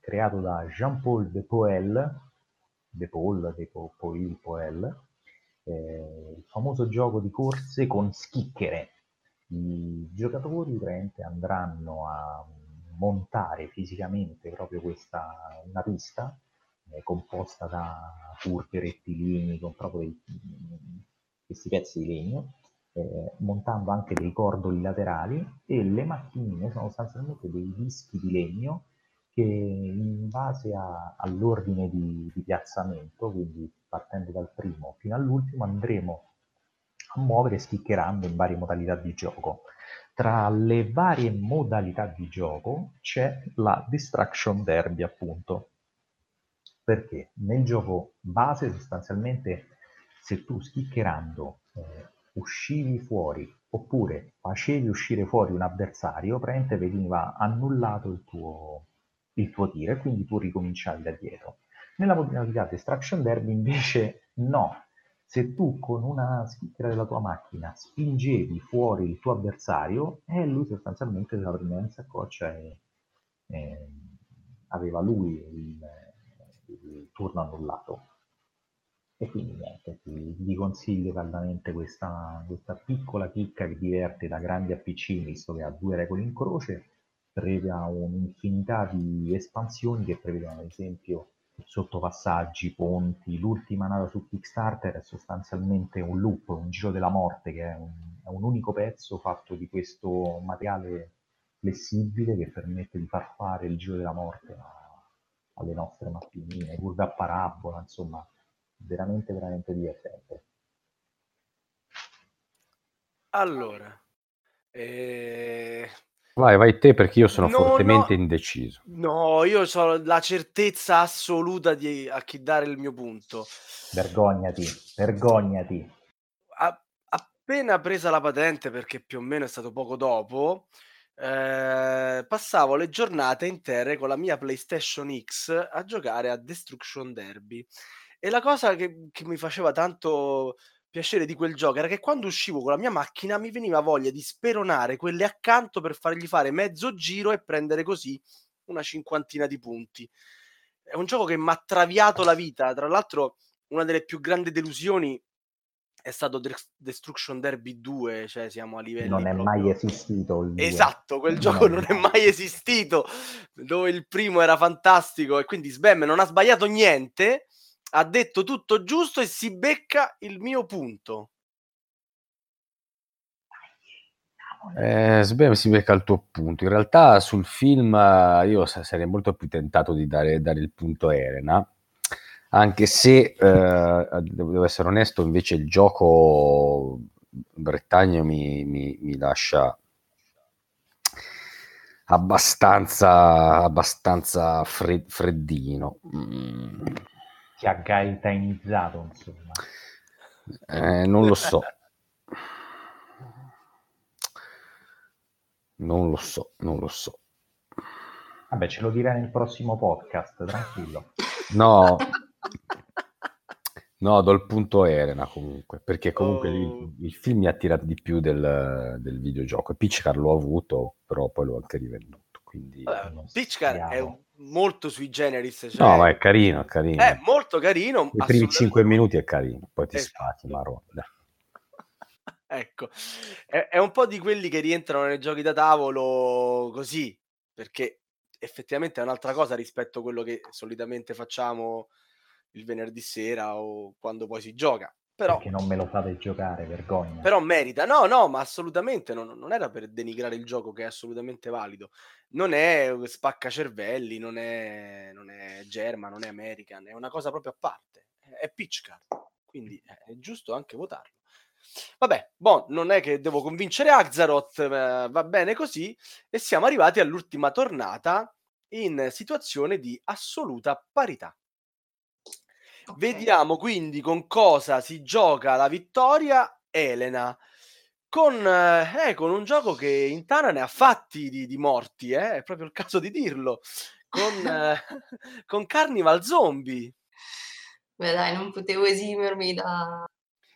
S4: creato da Jean-Paul De Poel, De Paul, De Poil, Poel, eh, il famoso gioco di corse con schicchere. I giocatori andranno a montare fisicamente proprio questa, una pista eh, composta da curve rettilini con proprio dei, questi pezzi di legno, eh, montando anche dei cordoli laterali e le macchinine sono sostanzialmente dei dischi di legno che in base a, all'ordine di, di piazzamento, quindi partendo dal primo fino all'ultimo, andremo a muovere schiccherando in varie modalità di gioco. Tra le varie modalità di gioco c'è la Distraction Derby, appunto. Perché nel gioco base sostanzialmente se tu schiccherando eh, uscivi fuori oppure facevi uscire fuori un avversario, praticamente veniva annullato il tuo, il tuo tiro e quindi tu ricominciavi da dietro. Nella modalità Distraction Derby invece no, se tu con una schicchera della tua macchina spingevi fuori il tuo avversario, eh, lui sostanzialmente la prendeva in saccoccia e eh, aveva lui il, il, turno annullato. E quindi niente, ti, ti consiglio caldamente questa, questa, piccola chicca che diverte da grandi a piccini, visto che ha due regole in croce, prevede un'infinità di espansioni che prevedono ad esempio sottopassaggi, ponti. L'ultima nata su Kickstarter è sostanzialmente un loop, un giro della morte, che è un, è un unico pezzo fatto di questo materiale flessibile che permette di far fare il giro della morte alle nostre macchinine, curve a parabola, insomma, veramente, veramente divertente.
S2: Allora, eh,
S5: Vai, vai te perché io sono
S2: No,
S5: fortemente
S2: no.
S5: indeciso.
S2: no, io ho la certezza assoluta di a chi dare il mio punto.
S4: Vergognati, vergognati.
S2: A- appena presa la patente, perché più o meno è stato poco dopo, eh, passavo le giornate intere con la mia PlayStation X a giocare a Destruction Derby. E la cosa che, che mi faceva tanto piacere di quel gioco era che quando uscivo con la mia macchina mi veniva voglia di speronare quelle accanto per fargli fare mezzo giro e prendere così una cinquantina di punti. È un gioco che mi ha traviato la vita. Tra l'altro, una delle più grandi delusioni è stato Dest- Destruction Derby 2, cioè siamo a livelli
S4: Non è
S2: proprio-
S4: mai esistito.
S2: Esatto, quel
S4: Non
S2: gioco
S4: è
S2: non è
S4: mai
S2: mai esistito, dove il primo era fantastico e quindi Sbam non ha sbagliato niente, ha detto tutto giusto e si becca il mio punto.
S5: Eh, Sbam si becca il tuo punto. In realtà sul film eh, io sa- sarei molto più tentato di dare, dare il punto a Elena, anche se, eh, devo essere onesto, invece il gioco Bretagno mi, mi- mi lascia abbastanza, abbastanza fre- freddino. Mm.
S4: Ti ha gaetainizzato, insomma.
S5: Eh, non lo so. Non lo so, non lo so.
S4: Vabbè, ce lo direi nel prossimo podcast, tranquillo.
S5: No, no, do il punto a Elena comunque, perché comunque
S2: Oh.
S5: il, il film mi ha attirato di più del, del videogioco. E Pichcar l'ho avuto, però poi l'ho anche rivenduto. Quindi...
S4: Non
S2: Pitchcar è un- molto sui generis, cioè,
S5: No, ma è carino, è carino.
S2: è molto carino.
S5: I primi
S2: assolutamente.
S5: 5 minuti è carino, poi ti
S2: Esatto.
S5: spacchi, maronna.
S2: ecco, è, è un po' di quelli che rientrano nei giochi da tavolo così, perché effettivamente è un'altra cosa rispetto a quello che solitamente facciamo il venerdì sera o quando poi si gioca. Però,
S4: Perché non me lo fate giocare, vergogna.
S2: però merita, no, no, ma assolutamente non, non era per denigrare il gioco che è assolutamente valido. Non è spacca cervelli, non è, non è German, non è American, è una cosa proprio a parte. È Pitch Card, quindi è giusto anche votarlo. Vabbè, boh, non è che devo convincere Axaroth, eh, va bene così. E siamo arrivati all'ultima tornata in situazione di assoluta parità. Vediamo quindi con cosa si gioca la vittoria Elena. Con, eh, eh, con un gioco che in Tana ne ha fatti di, di morti, eh, è proprio il caso di dirlo. Con, eh, con Carnival Zombie.
S3: Beh dai, non potevo esimermi da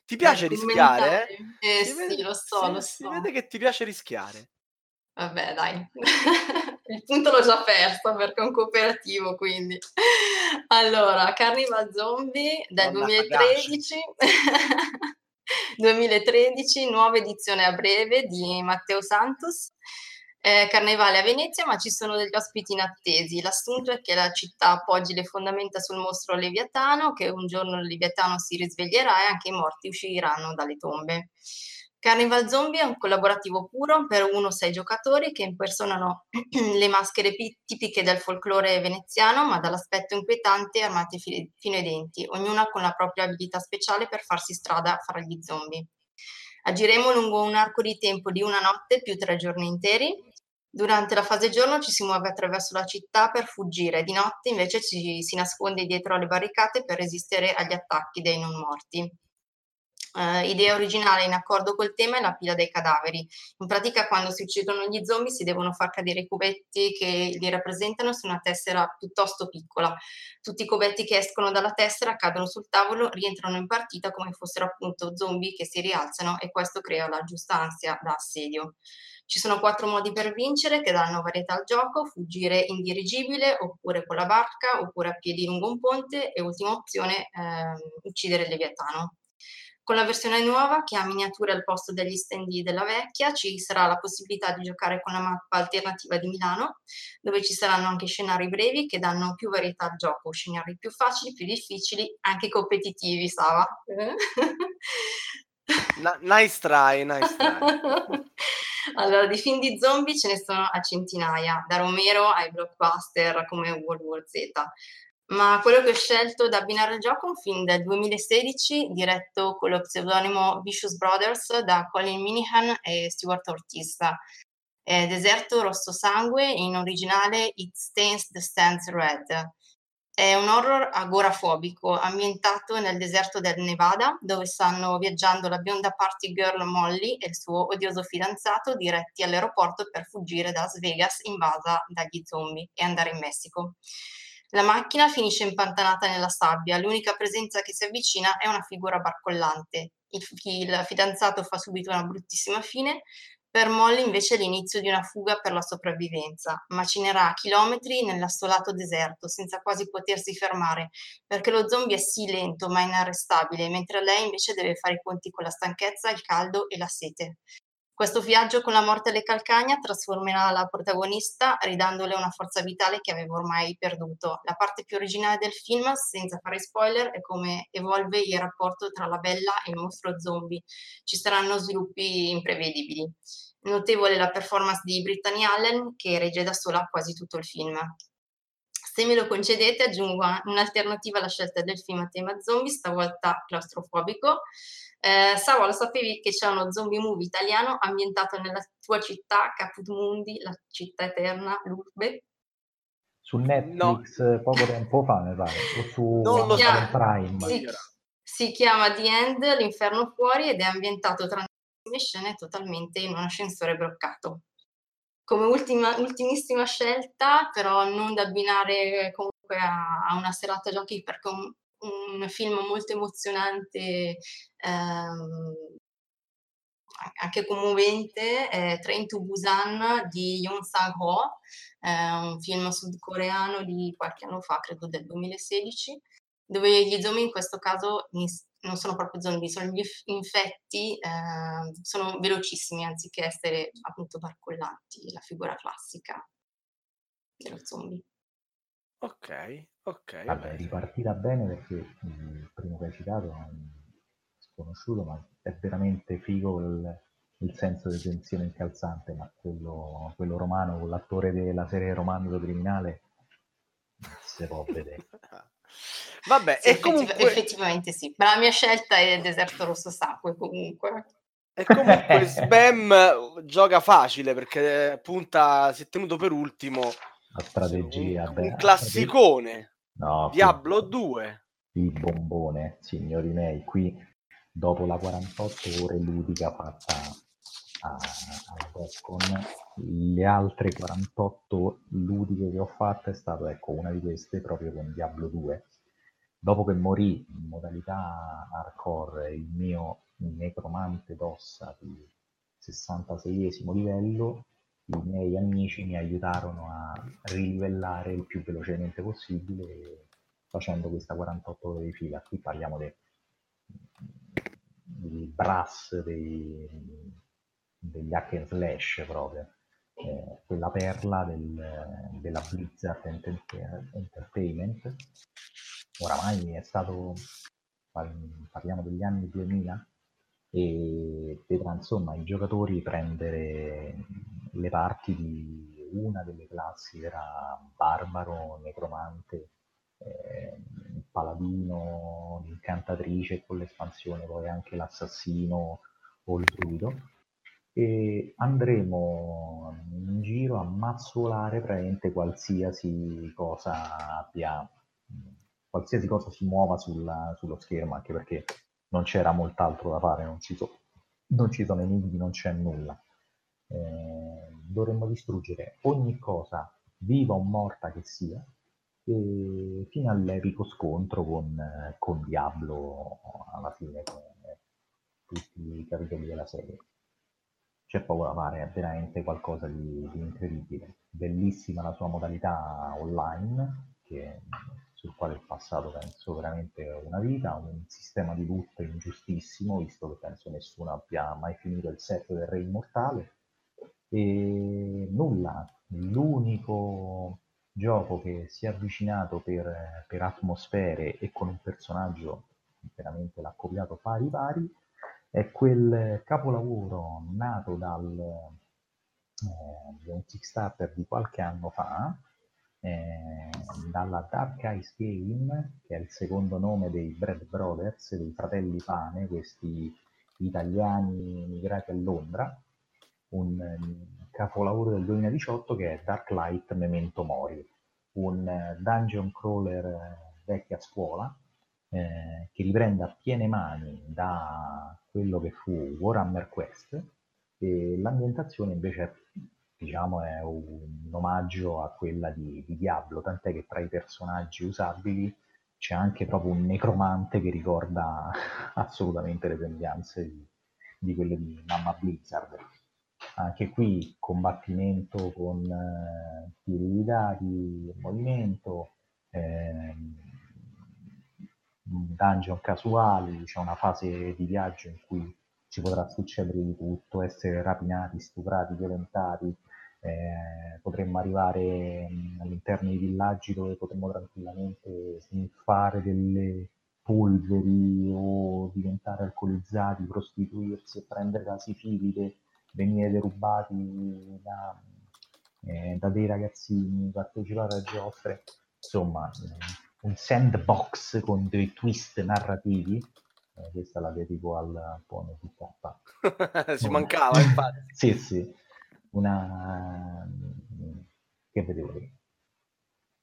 S2: Ti piace
S3: da
S2: rischiare?
S3: Eh
S2: Si
S3: sì,
S2: vede-
S3: lo so,
S2: si-
S3: lo
S2: Si
S3: so.
S2: vede che ti piace rischiare.
S3: Vabbè dai, il punto l'ho già perso perché è un cooperativo quindi. Allora, Carnival Zombie del
S2: Donna
S3: 2013, 2013, nuova edizione a breve di Matteo Santos. Eh, carnevale a Venezia, ma ci sono degli ospiti inattesi. L'assunto è che la città appoggi le fondamenta sul mostro Leviatano, che un giorno il Leviatano si risveglierà e anche i morti usciranno dalle tombe. Carnival Zombie è un collaborativo puro per uno o sei giocatori che impersonano le maschere pi- tipiche del folklore veneziano, ma dall'aspetto inquietante e armate fi- fino ai denti, ognuna con la propria abilità speciale per farsi strada fra gli zombie. Agiremo lungo un arco di tempo di una notte più tre giorni interi. Durante la fase giorno ci si muove attraverso la città per fuggire, di notte invece ci si nasconde dietro alle barricate per resistere agli attacchi dei non morti. Eh, idea originale in accordo col tema è la pila dei cadaveri. In pratica, quando si uccidono gli zombie, si devono far cadere i cubetti che li rappresentano su una tessera piuttosto piccola. Tutti i cubetti che escono dalla tessera cadono sul tavolo, rientrano in partita come fossero appunto zombie che si rialzano e questo crea la giusta ansia da assedio. Ci sono quattro modi per vincere che danno varietà al gioco, fuggire in dirigibile oppure con la barca oppure a piedi lungo un ponte e ultima opzione ehm, uccidere il leviatano. Con la versione nuova, che ha miniature al posto degli stendi della vecchia, ci sarà la possibilità di giocare con la mappa alternativa di Milano, dove ci saranno anche scenari brevi che danno più varietà al gioco, scenari più facili, più difficili, anche competitivi, Sava.
S2: Nice try, nice try.
S3: allora, di film di zombie ce ne sono a centinaia, da Romero ai blockbuster come World War Z. Ma quello che ho scelto da abbinare al gioco è un film del 2016 diretto con lo pseudonimo Vicious Brothers da Colin Minihan e Stuart Ortiz. È Deserto Rosso Sangue, in originale It Stains the Stands Red. È un horror agorafobico ambientato nel deserto del Nevada, dove stanno viaggiando la bionda party girl Molly e il suo odioso fidanzato diretti all'aeroporto per fuggire da Las Vegas invasa dagli zombie e andare in Messico. La macchina finisce impantanata nella sabbia, l'unica presenza che si avvicina è una figura barcollante. Il, il fidanzato fa subito una bruttissima fine, per Molly invece è l'inizio di una fuga per la sopravvivenza. Macinerà chilometri nell'assolato deserto, senza quasi potersi fermare, perché lo zombie è sì lento ma inarrestabile, mentre lei invece deve fare i conti con la stanchezza, il caldo e la sete. Questo viaggio con la morte alle calcagna trasformerà la protagonista ridandole una forza vitale che aveva ormai perduto. La parte più originale del film, senza fare spoiler, è come evolve il rapporto tra la bella e il mostro zombie. Ci saranno sviluppi imprevedibili. Notevole la performance di Brittany Allen che regge da sola quasi tutto il film. Se me lo concedete, aggiungo un'alternativa alla scelta del film a tema zombie, stavolta claustrofobico. Eh, Sava, lo sapevi che c'è uno zombie movie italiano ambientato nella tua città, Caput Mundi, la città eterna, l'urbe?
S4: Su Netflix no. poco tempo fa, mi pare, o su
S2: Non lo so.
S4: Amazon Prime.
S3: Si, si chiama The End, l'inferno fuori, ed è ambientato tra scene totalmente in un ascensore bloccato. Come ultima, ultimissima scelta, però non da abbinare comunque a, a una serata giochi perché un, film molto emozionante, ehm, anche commovente, è Train to Busan di Yoon Sang-ho, un film sudcoreano di qualche anno fa, credo del 2016, dove gli zombie in questo caso non sono proprio zombie, sono gli infetti, eh, sono velocissimi anziché essere appunto barcollanti, la figura classica dello zombie.
S2: Ok, ok.
S4: Vabbè, ripartita bene perché il primo che hai citato è sconosciuto, ma è veramente figo il, il senso di tensione incalzante, ma quello, quello romano con l'attore della serie Romanzo Criminale non si può vedere.
S2: Vabbè,
S3: Sì,
S2: e comunque,
S3: effettivamente sì, ma la mia scelta è Deserto Rosso Sangue comunque.
S2: e comunque Sbam gioca facile perché punta, si è tenuto per ultimo
S4: La strategia,
S2: un,
S4: beh,
S2: un classicone,
S4: No,
S2: Diablo 2.
S4: il bombone, signori miei, qui dopo la 48 ore ludica fatta a- alla Capcom, le altre 48 ludiche che ho fatto è stato, ecco, una di queste proprio con Diablo 2. Dopo che morì in modalità hardcore il mio necromante d'ossa di 66esimo livello, i miei amici mi aiutarono a rilivellare il più velocemente possibile facendo questa 48 ore di fila. Qui parliamo de- di brass dei, degli hack and slash proprio. Eh, quella perla del- della Blizzard Enter- Entertainment oramai è stato par- parliamo degli anni 2000 e vedrà insomma i giocatori prendere le parti di una delle classi era barbaro, necromante, eh, paladino, incantatrice con l'espansione poi anche l'assassino o il druido. E andremo in giro a mazzolare praticamente qualsiasi cosa abbia qualsiasi cosa si muova sulla- sullo schermo anche perché non c'era molt'altro da fare non ci, so- non ci sono enigmi non c'è nulla Eh, dovremmo distruggere ogni cosa viva o morta che sia fino all'epico scontro con, eh, con Diablo alla fine come tutti i capitoli della serie c'è poco da fare, è veramente qualcosa di, di incredibile. Bellissima la sua modalità online, che- sul quale il passato penso veramente una vita, un sistema di loot ingiustissimo, visto che penso nessuno abbia mai finito il set del Re Immortale. E nulla, l'unico gioco che si è avvicinato per, per atmosfere e con un personaggio veramente l'ha copiato pari pari è quel capolavoro nato dal, eh, un Kickstarter di qualche anno fa, eh, dalla Dark Eyes Game, che è il secondo nome dei Bread Brothers, dei fratelli Pane, questi italiani migrati a Londra, un eh, capolavoro del 2018 che è Dark Light Memento Mori, un eh, dungeon crawler eh, vecchia scuola, eh, che riprende a piene mani da quello che fu Warhammer Quest e l'ambientazione invece è, diciamo, è un omaggio a quella di, di Diablo, tant'è che tra i personaggi usabili c'è anche proprio un necromante che ricorda assolutamente le sembianze di, di quelle di Mamma Blizzard. Anche qui combattimento con eh, tiri di dadi, movimento, ehm, dungeon casuali, c'è una fase di viaggio in cui ci potrà succedere di tutto, essere rapinati, stuprati, violentati, eh, potremmo arrivare mh, all'interno di villaggi dove potremmo tranquillamente sniffare delle polveri o diventare alcolizzati, prostituirsi e prendere la sifilide, venire derubati da, eh, da dei ragazzini, partecipare a giostre, insomma un sandbox con dei twist narrativi. Eh, questa la dedico al Pono PK.
S2: si mancava, infatti.
S4: sì, sì, una che vedevo lì.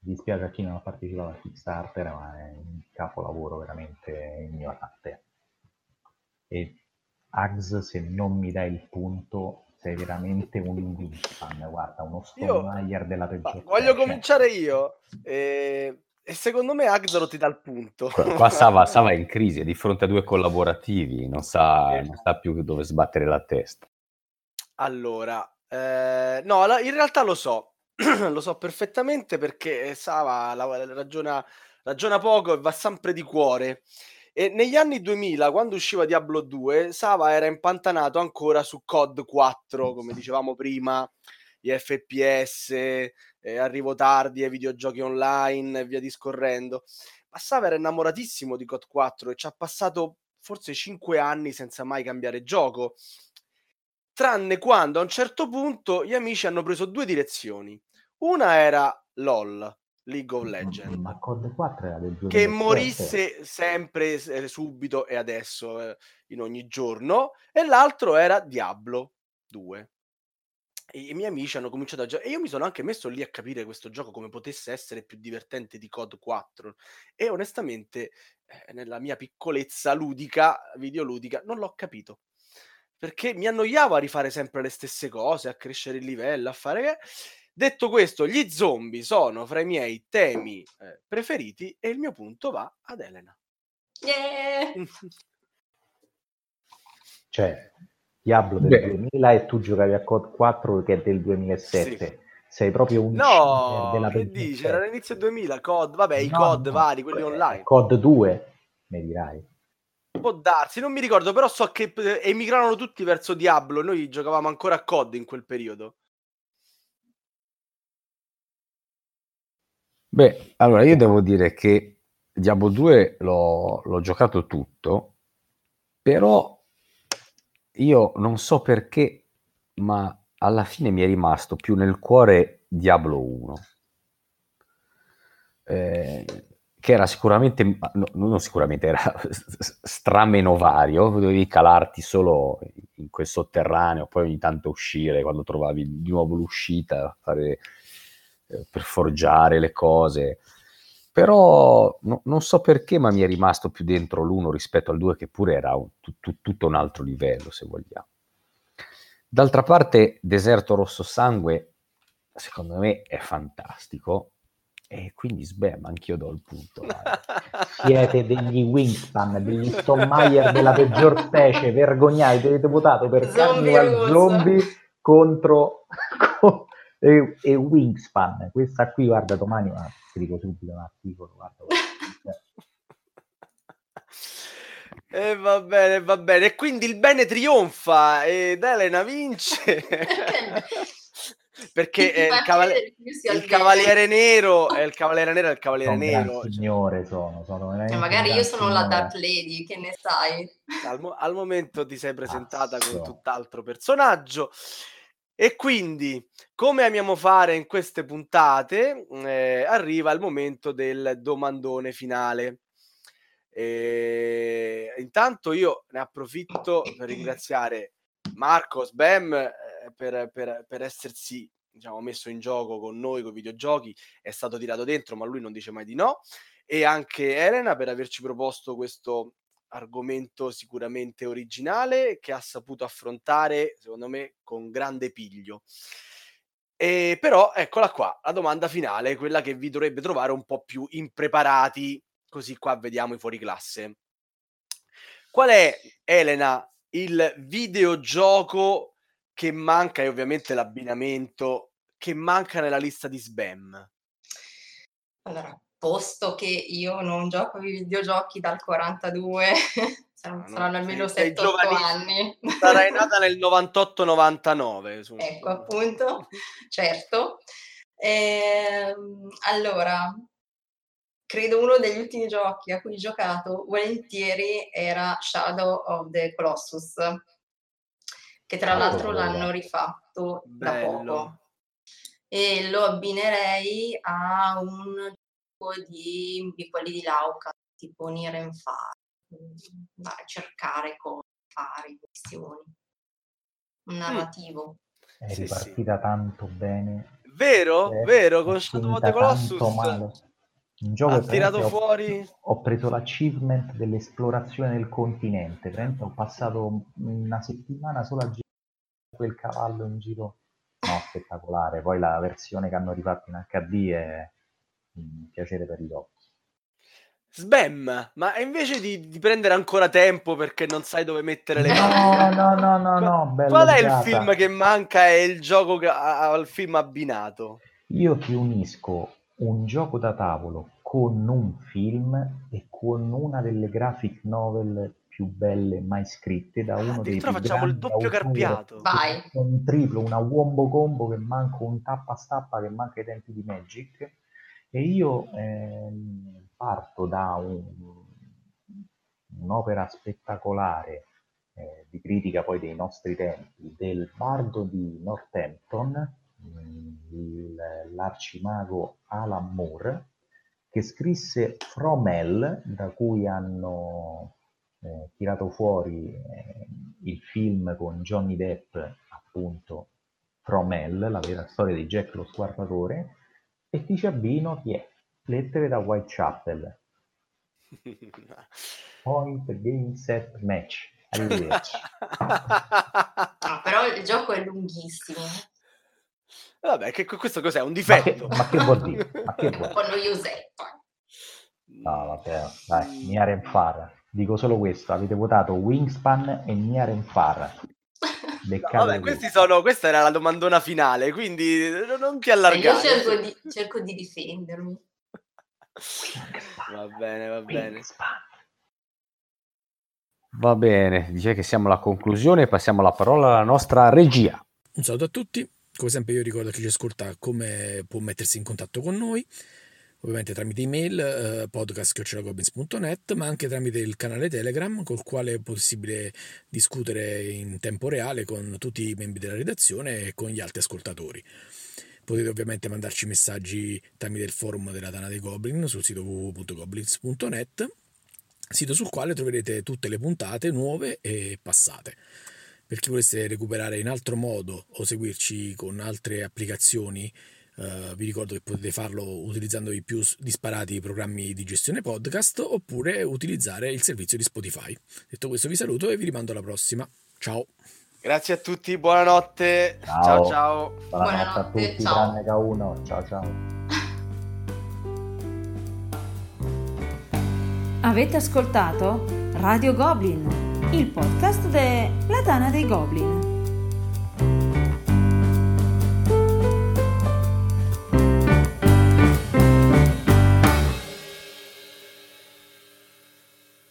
S4: Mi dispiace a chi non ha partecipato al Kickstarter, ma è un capolavoro veramente ignorante. E Ags, se non mi dai il punto, sei veramente un Winspan, guarda, uno
S2: Io
S4: Stonemaier della
S2: ma
S4: peggior
S2: voglio
S4: specie.
S2: cominciare io. eh, E secondo me Axaro ti dà il punto.
S5: Qua, Sava, Sava è in crisi, è di fronte a due collaborativi, non sa, non sa più dove sbattere la testa.
S2: Allora, eh, no, la- in realtà lo so, lo so perfettamente perché Sava la- ragiona, ragiona poco e va sempre di cuore. E negli anni 2000, quando usciva Diablo 2, Sava era impantanato ancora su COD 4, come dicevamo prima, gli FPS, eh, arrivo tardi ai videogiochi online e via discorrendo. Ma Sava era innamoratissimo di COD 4 e ci ha passato forse 5 anni senza mai cambiare gioco. Tranne quando a un certo punto gli amici hanno preso due direzioni. Una era LOL, League of Legends.
S4: Ma COD 4 era del 2007.
S2: Che morisse sempre, eh, subito e adesso, eh, in ogni giorno. E l'altro era Diablo 2. E i miei amici hanno cominciato a giocare. E io mi sono anche messo lì a capire questo gioco come potesse essere più divertente di COD 4. E onestamente, eh, nella mia piccolezza ludica, videoludica, non l'ho capito. Perché mi annoiavo a rifare sempre le stesse cose, a crescere il livello, a fare... Detto questo, gli zombie sono fra i miei temi eh, preferiti e il mio punto va ad Elena.
S3: Yeah!
S4: Cioè, Diablo del
S5: Beh.
S4: 2000 e tu giocavi a COD 4 che è del 2007.
S2: Sì.
S4: Sei proprio un
S2: No,
S4: della
S2: che dici? Era all'inizio 2000, COD, vabbè, i
S4: No,
S2: COD
S4: no,
S2: vari, quelli
S4: eh,
S2: online.
S4: COD 2, mi dirai.
S2: Può darsi, non mi ricordo, però so che eh, emigrarono tutti verso Diablo, noi giocavamo ancora a COD in quel periodo.
S5: Beh, allora io devo dire che Diablo 2 l'ho, l'ho giocato tutto, però io non so perché, ma alla fine mi è rimasto più nel cuore Diablo 1, eh, che era sicuramente, no, non sicuramente, era strameno vario, dovevi calarti solo in quel sotterraneo, poi ogni tanto uscire quando trovavi di nuovo l'uscita, fare eh, per forgiare le cose. Però no- non so perché, ma mi è rimasto più dentro l'uno rispetto al 2, che pure era un- tu- tutto un altro livello, se vogliamo. D'altra parte, Deserto Rosso Sangue, secondo me, è fantastico. E quindi sbam, anch'io do il punto.
S4: Siete degli Wingspan, degli Stonemeyer della peggior specie, vergognati, avete votato per Carnival. Zombie contro co- e, e Wingspan. Questa qui, guarda, domani ma ti dico subito un articolo, guarda, guarda.
S2: E va bene, va bene. E quindi il bene trionfa ed Elena vince. Perché è il, cavale- il cavaliere nero è il cavaliere nero è il cavaliere
S4: Sono
S2: nero. Cioè,
S4: signore sono, sono veramente
S3: Eh,
S4: un
S3: magari io sono la. Dark Lady, che ne sai?
S2: al, mo- al momento ti sei presentata con
S4: Cazzo.
S2: tutt'altro personaggio. E quindi, come amiamo fare in queste puntate, eh, arriva il momento del domandone finale. E intanto io ne approfitto per ringraziare Marco Sbam eh, per, per, per essersi diciamo, messo in gioco con noi con i videogiochi, è stato tirato dentro, ma lui non dice mai di no. E anche Elena per averci proposto questo argomento sicuramente originale che ha saputo affrontare, secondo me, con grande piglio. E però eccola qua, la domanda finale, quella che vi dovrebbe trovare un po' più impreparati, così qua vediamo i fuori classe. Qual è, Elena, il videogioco che manca, e ovviamente l'abbinamento, che manca nella lista di Sbam?
S3: Allora, posto che io non gioco ai videogiochi dal 42, saranno,
S2: Ah, no,
S3: saranno almeno
S2: sei- sei
S3: 7-8
S2: giovanissima.
S3: anni.
S2: Sarai nata nel 98-99. su-
S3: Ecco, appunto, certo. Ehm, allora, credo uno degli ultimi giochi a cui ho giocato volentieri era Shadow of the Colossus, che tra
S4: Ah,
S3: l'altro
S4: bello.
S3: l'hanno rifatto da poco.
S2: Bello.
S3: E lo abbinerei a un gioco di, di quelli di Lauca, tipo and Fire, andare a cercare cose, fare missioni. Un narrativo.
S4: È
S2: Sì,
S4: ripartita tanto bene.
S2: Vero,
S4: è
S2: vero, con Shadow of the Colossus
S4: tanto male. Un gioco
S2: ha tirato
S4: ho-
S2: fuori...
S4: Ho preso l'achievement dell'esplorazione del continente. veramente Ho passato una settimana solo a girare quel cavallo in giro. No, spettacolare. Poi la versione che hanno rifatto in HD è un piacere per gli occhi.
S2: Sbam, ma invece di, di prendere ancora tempo perché non sai dove mettere le
S4: No,
S2: mani,
S4: no, no, no,
S2: Qua-
S4: no, bella
S2: qual è il film che manca e il gioco che- a- al film abbinato?
S4: Io ti unisco un gioco da tavolo con un film e con una delle graphic novel più belle mai scritte da uno dei più
S2: facciamo il doppio
S4: autori,
S2: carpiato.
S3: Vai.
S4: un triplo, una wombo combo che manca un tappa stappa che manca ai tempi di Magic e io ehm, parto da un- un'opera spettacolare eh, di critica poi dei nostri tempi del bardo di Northampton mm, il- l'arcimago Alan Moore che scrisse From Hell da cui hanno eh, tirato fuori eh, il film con Johnny Depp appunto From Hell, la vera storia di Jack lo squartatore e ti ci abbino chi è? Lettere da Whitechapel Point Game Set Match arrivederci
S3: però il gioco è lunghissimo,
S2: Vabbè, che questo cos'è? Un
S4: ma che,
S2: difetto.
S4: ma che vuol dire? Ma che vuol
S3: un po' noiosetto.
S4: No, vabbè, dai, Niaren Far. Dico solo questo, avete votato Wingspan e Niaren Far.
S2: No, vabbè, sono, questa era la domandona finale, quindi non- ti
S3: E io
S2: allargare.
S3: cerco di, cerco di difendermi.
S2: Va bene, va bene.
S4: Wingspan.
S5: Va bene, direi che siamo alla conclusione e passiamo la parola alla nostra regia.
S6: Un saluto a tutti, come sempre io ricordo a chi ci ascolta come può mettersi in contatto con noi, ovviamente tramite email eh, podcast.goblins.net ma anche tramite il canale Telegram col quale è possibile discutere in tempo reale con tutti i membri della redazione e con gli altri ascoltatori. Potete ovviamente mandarci messaggi tramite il forum della Tana dei Goblin sul sito www.goblins.net, sito sul quale troverete tutte le puntate nuove e passate. Per chi volesse recuperare in altro modo o seguirci con altre applicazioni, eh, vi ricordo che potete farlo utilizzando i più disparati programmi di gestione podcast oppure utilizzare il servizio di Spotify. Detto questo vi saluto e vi rimando alla prossima. Ciao!
S2: Grazie a tutti, buonanotte.
S4: Ciao.
S2: ciao. ciao.
S4: Buonanotte a tutti,
S3: ciao.
S4: tranne che a uno. Ciao ciao.
S1: Avete ascoltato Radio Goblin, il podcast della Tana dei Goblin.